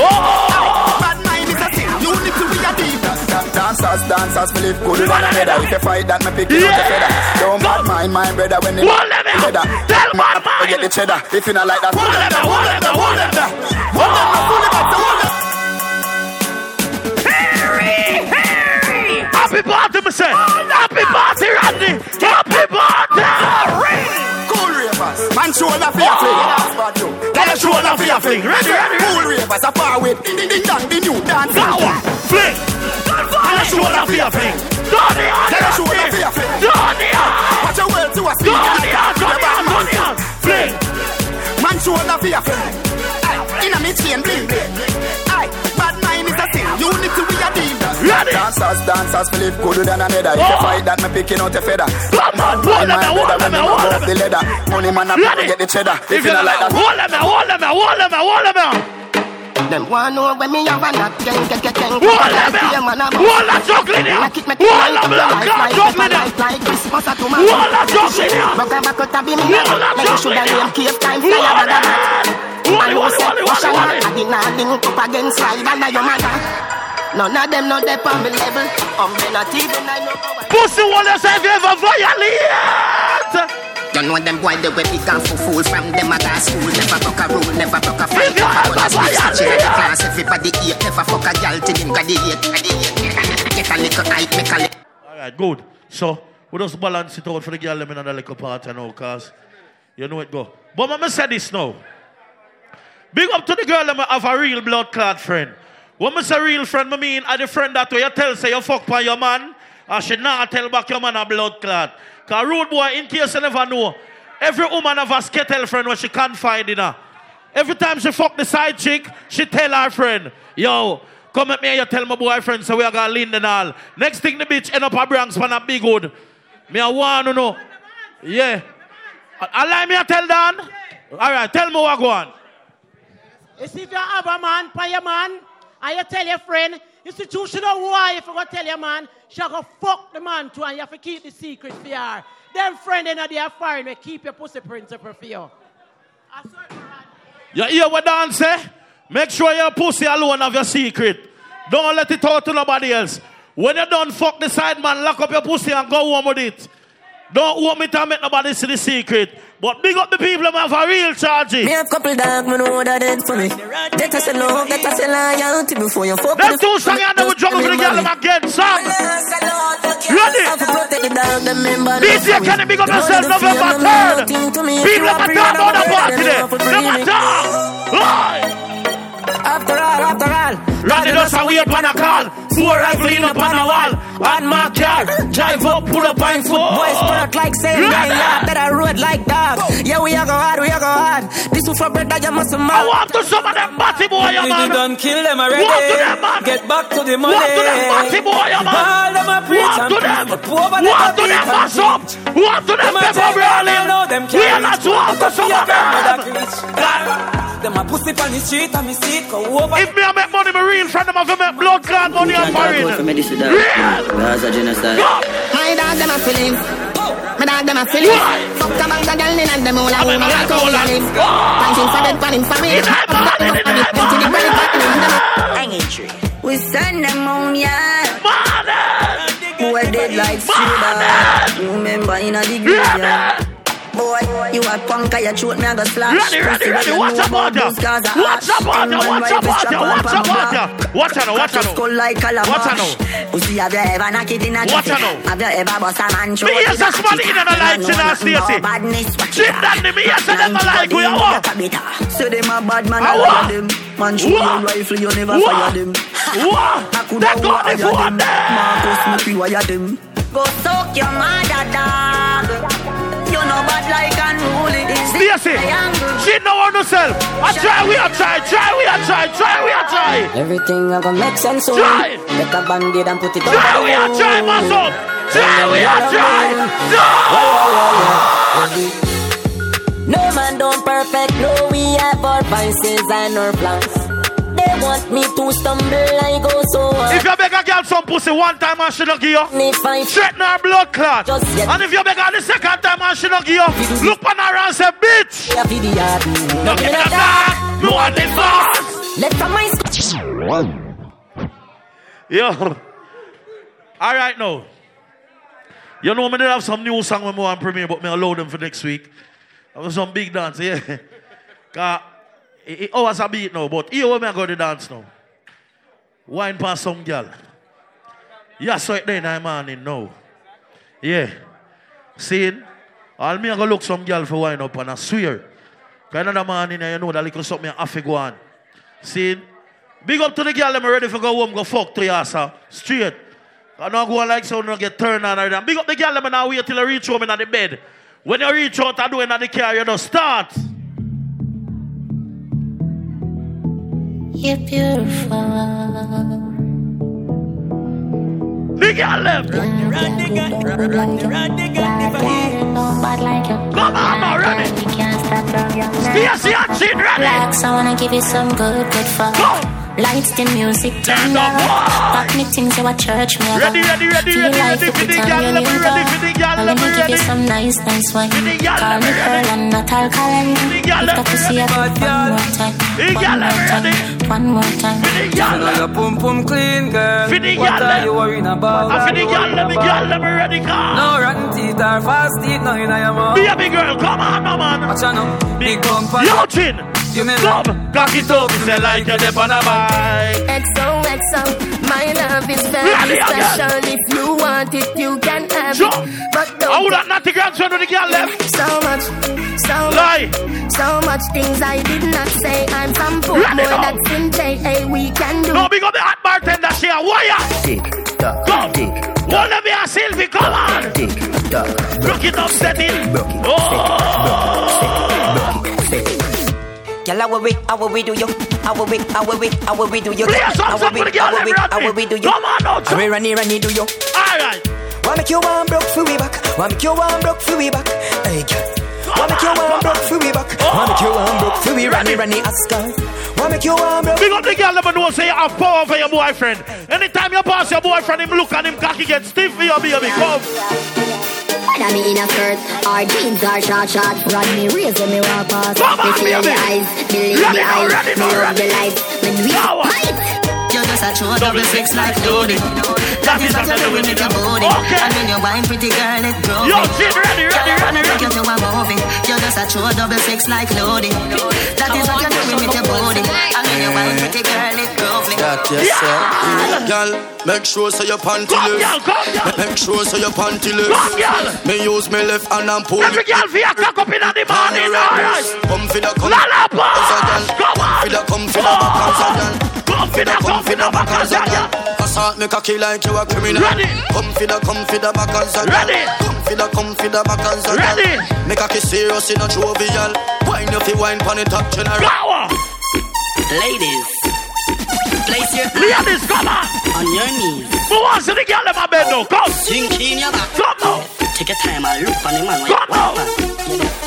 Dancers, Philip, good one another. If you fight that, me pick you out the feather. Don't bad mind my brother when they Hold them leather. Tell bad I get the cheddar. If you not like that, Hold them, hold them, hold them. Hold them, hold them, hold them. Harry, Harry. Happy party, me say. Happy party, Rodney. Happy party. Then show enough for your fling. Then you show enough for your fling. Ready, ready. Cool ravers are far away. Ding, ding, ding, dong, the new dance. Now one. Fling. Then you show enough for your fling. Don't the hand. Then you show enough for your fling. Don't the hand. Watch your words to a speaker. Don't the hand. Don't the hand. Don't the hand. Fling. Man, show enough for your fling. Inna me chain, bling, bling, bling. Aye. Daddy. Dancers, dancers, believe good than another. If you fight that, me picking out a feather. Black man, roll them, roll them, roll them. the leather. Money man, I get the cheddar. If you not like that, roll them, roll them, roll them, roll them. Them want know when me a one up, gang, gang, gang, gang. Wall up, wall Walla juggling ya. Wall up, black Walla juggling ya. Like Christmas at home. Wall up, juggling ya. Broke back out of him. Wall up, juggling ya. Like you shoulda named Cape Time Flyer than that. Man who said, "Push on," I did not link up against Ryder and your. None of them know they on me level. They not even I know how I- Pussy want to say if you ever violate. You know them boy they were big and for fools from them at our school. Never broke a rule, never broke a fight. If you Never ever gonna switch violate. teacher in the class. Everybody eat, never fuck a girl till him got the hate. got the hate. Get a little height, make a little. All right, good. So we just balance it out for the girl them in another little part you know, cause you know it go. But I'ma say this now. Big up to the girl them have a real blood clot friend. When I say real friend, I mean are friend that way you tell say you fuck by your man, and she not tell back your man a blood clot. Cause rude boy, in case you never know, every woman have a skittle friend when she can't find in her. Every time she fuck the side chick, she tell her friend, yo, Come at me and you tell my boyfriend so we are going to Linden all. Next thing the bitch end up a Bronx pan a big hood. Me I want to know. Yeah. Allow me to tell Dan. All right, tell me what go on. If you have a man, pay your man, and you tell your friend, institutional wife, you go tell your man, she go fuck the man too, and you have to keep the secret for her. Them friend in the foreign will keep your pussy principle for you. You hear what Dan say? Make sure your pussy alone have your secret. Don't let it out to nobody else. When you done fuck the side man, lock up your pussy and go home with it. Don't want me to make nobody see the secret. But big up the people who have a real charge. Me have couple dog, me know that it for me. That I say love, that I say loyalty before you fuck Them two songs and they will juggle for the girl them again, son. Ready? DJ Kenny, big up yourself November 3rd. People have a talk about the party there. Them a. After all, after all. Randy does a wait on a call. Four rifle in up on a wall. On my car. Drive up, pull up on foot. Boys spark like saying, yeah, yeah, that I road like dog. Yeah, we are go hard, we are go hard. This is for bread that you must I want to some of them batty boy, yeah, man. You done kill them already. Walk to them, man. Get back to the money. Walk to them batty boy, yeah, man. All them a preach Walk and to them. but poor man Walk to them, beat and mash up. Walk to them, Them a pepper take brawling. them, know them We are not walk to some of them. Them a pussy on the street and me see it go over. If me a make money, me real friend, them have to make blood clot money and marine. That's a genocide. My dog them a feeling. My dog them a feeling. Fuck a bag of girl in and them all a woman like how we a live. Punching for dead pan him for me. Up got him up on it. Empty the belly pan him. Hanging tree. We send them on yeah. Boy dead like Suda. Remember in a the graveyard. Boy, you a punk, you shoot me, I go slash. Ready, ready, ready. Watch about ya. Watch about ya. Watch about ya. Watch about ya. Watch ya now. Watch ya now. Skull like calabash. Watch ya now. Pussy, have you ever knock it in a Watch kitty? ya now. Have you ever bust a man throat Me hear in a some somebody kitty? in the lights in our Stacy. Badness, watch Chip it. that me hear some them a like we a walk. Say them a bad man, I what? love them. Man shoot What? your rifle, you never What? fire them. What? I coulda That got the wire phone them. there. Marcus, me free wire them. Go suck your mother, dog. You know bad like unruly. Is it Stacy, triangle? she know on herself. I try, we a try, try, we a try, try, we a try. Everything I gonna make sense soon. Try. Take a band-aid and put it on Try, we a try, mass up. Try, we a try. No man don't perfect, no we have our vices and our plans. They want me to stumble, I go so hard. If you pussy one time and she don't give you, straighten her blood clot. And if you beg her the second time and she don't give you, look on her and say, bitch. Yeah, for the yard. No give me the dog, no want the fast. Let from my Yo. All right now. You know me did have some new song when we want premiere, but me allow them for next week. I was some big dance, yeah. (laughs) Cause it, it oh, always a beat now, but here where me I go to dance now. Wine past some girl. Yeah, so it then I'm on in now. Yeah. Seeing? All me I go look some girl for wine up and I swear. Cause another man in there, you know that little something I have to go on. Seeing? Big up to the girl, I'm ready for go home, go fuck to your sir. Straight. I don't go like so, not get turned on that. Big up the girl, I'm now wait till I reach home in the bed. When you reach out, I do in the car, you just start. You're beautiful. The girl left. Come on, now, run it. Can't stop love you. Stacy and Chin, run it. Relax, I wanna give you some good, good fuck. Lights, the music, turn up. Pack me things to a church, me. I go. Ready, ready, ready, Feel ready, like ready a for good the time, girl, you let me need ready to- for the girl, Now let let me me give you ready. some nice, nice wine. girl, Call let me me Pearl and not alkaline. girl, If let that me pussy up ready. one more time, Hey, one girl, more let me time, one more time. You know your pum pum clean, girl. For the What girl, are you worrying about? I for the girl, let me girl, let me ready, come. No rotten teeth or fast teeth, no in your mouth. Be a big girl, come on, no man. Watch out now, big bumper. Yo, Chin. You mean Come, cock it up, say like you're there on a bike. XOXO, my love is very Ready again. special. If you want it, you can have Jump. it. But don't would have not the grandson with the girl left. so much, so Lie. much, so much things I did not say. I'm from Ready Portmore, now. that's in J.A. We can do. No, big up the hot bartender, she a wire. Tick tock, Come. tick One of me a Sylvie, come on. tick tock. Rock it up, set it. Broke it, Oh. set it, broke it, set it, Girl, how we, how we do you? How we, how we, how we do you? Play a song, How we, how we, how we do you? Come on, now, How we runny, runny do you? Alright. Wanna make you one broke for we back? Wanna make you one broke for we back? Hey, girl. Oh. Wanna make you one broke for we back? Wanna make you one broke for we runny, runny Oscar? Wanna make you one broke? Big up the girl never know say you have power for your boyfriend. Anytime you pass your boyfriend, him look at him cocky get stiff for your baby. Come. Whether me in a skirt or jeans or short shorts, run me raise when me walk past. Me feel the eyes, believe the eyes, me love the lights. When we fight, You just a true double six like loaded. That is what you're doing with your body. Okay. And when you wine pretty girl, it grows. Yo, Chin, ready, ready, ready, ready. Take you to a movie. You just a true double six like loaded. That is what you're doing with your body. And when you wine pretty girl, it grows. That yes, sir. Girl, make sure so your panty Come, loose. girl, girl. Make sure so your panty loose. Come, girl. Me use me left hand and pull Every girl for your cock up in the morning. Come for the come. La la As a girl. Come on. For the come for the back as a girl. Come for the, come for the back as a girl. Assault me cocky like you a criminal. Ready. Come for the come for the back as a. Ready. Come for the come for the back as a girl. Ready. Me cocky serious in a jovial. Wine if you wine pon the top general. Power. Ladies, place your Ladies, come on. on your knees. Who wants to the girl in my bed now? Come. Sink in your back. Come now. Take your time and look on the man. Come now.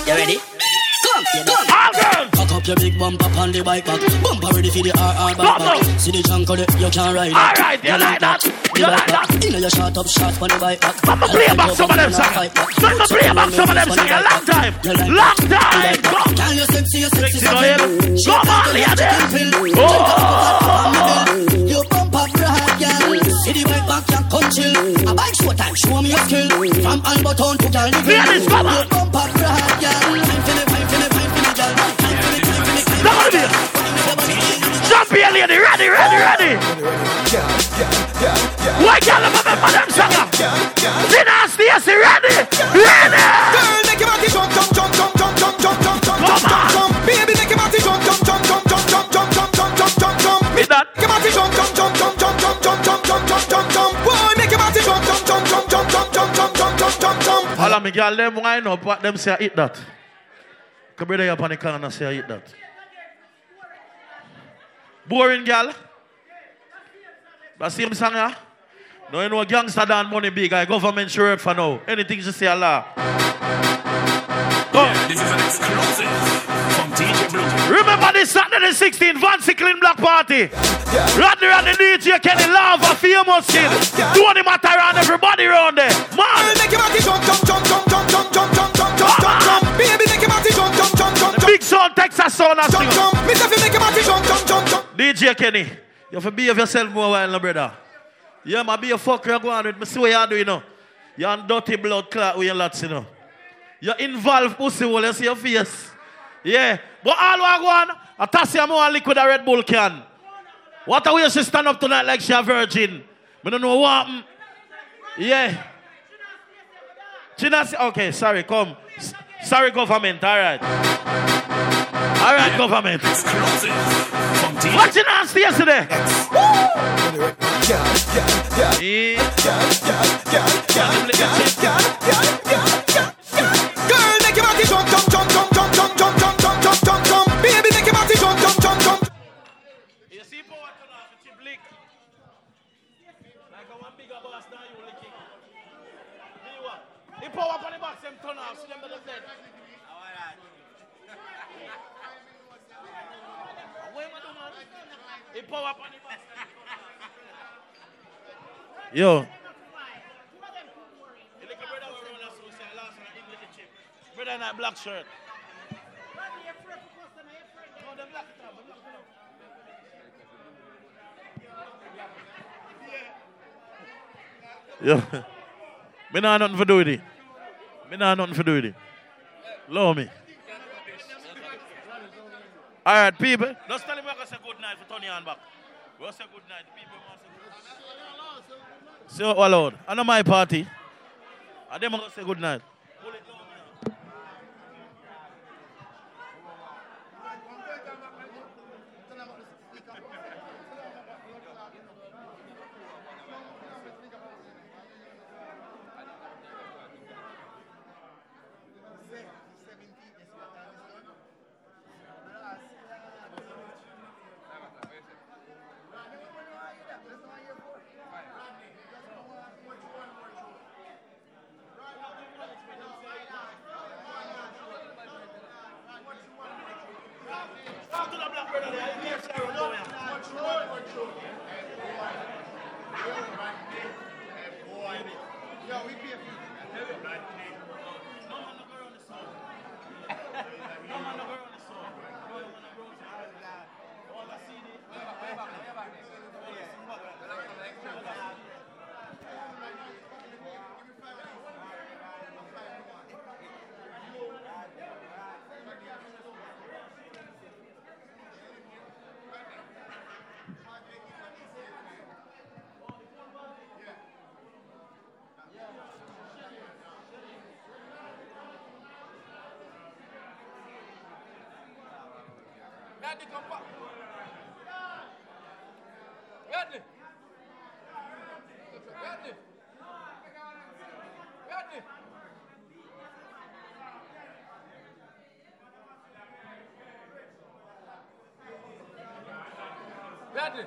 You ready? Come, come. All girls. Up your big bumper on the bike back. Bumper ready for the RR back on. back. See the junk of it, you can't ride it. All right, you like that? You like that? You know you shot up shot on the bike uh. back. I'ma play back some of them songs. I'ma play back some of them songs. A long time. Long time. Can you sexy, you sexy, Sexy, go. Come on, ladies. Oh. You bump up right, girl. See the bike back, you come chill. A bike show time, show me your skill. From Alberton to Gal Ladies, come on. You bump up right, girl. Time for the. Come on, baby. Jump here, lady. Ready, ready, ready. Why girl never remember them songs? Dinner, Stacy, ready? Ready. Girl, make your body jump, jump, jump, jump, jump, jump, jump, jump, jump, jump, on. jump. Baby, make your body jump, jump, jump, jump, jump, jump, jump, jump, jump, jump, jump, jump. Make your body jump, jump, jump, jump, jump, jump, jump, jump, jump, jump, jump, jump. Boy, make your body jump, jump, jump, jump, jump, jump, jump, jump, jump, jump, jump, jump. All of me girl, them wind up, what them say I eat that. Come brother up on the corner say I eat that. Boring girl. But see song, yeah? No, you know, gangster down money big. I government sure for now. Anything you say, Allah. Yeah, this is an exclusive from DJ Blue. Remember this Saturday the 16th, Van Ciclin Black Party. Yeah. Rodney Rodney DJ Kenny Lava, famous kid. Yeah. Tony around, everybody around there. Man. Make him a jump, jump, jump, jump, jump, jump, jump, jump jump, jump, big sound, Texas sound and jump, jump. Me say fi make your body jump, jump, jump, jump. DJ Kenny, you have to behave yourself more while, no, brother. Yeah, man, be a fucker you go on with me. See what you do, you know. You're on dirty blood clot with your lots, you know. You're involved pussy hole, you see your face. Yeah. But all I go on, I toss you more liquid a Red Bull can. What a way she stand up tonight like she a virgin. I don't know what happened. Yeah. China, okay, sorry, come. S- sorry, government, all right. All right, government. You nasty yesterday? Girl, make your body jump, jump, jump, jump, jump, jump, jump, jump, jump, jump, jump, jump. Baby, make your body jump, jump, jump, jump. Power on the box them turn off, see them dead. What am I doing, man? The power on the box. Yo. The little brother will run us through, say, last one, English chip. Brother in that black shirt. No, them black it up, them black shirt. (laughs) Yo, me nah nothing for do with it. Me nah nothing for do with it. Love me. All right, people. Just tell him we're going to say good night for Tony and back. We'll say good night. People want to say good night. So, all Lord. I know my party. And them going to say good night. Fertig.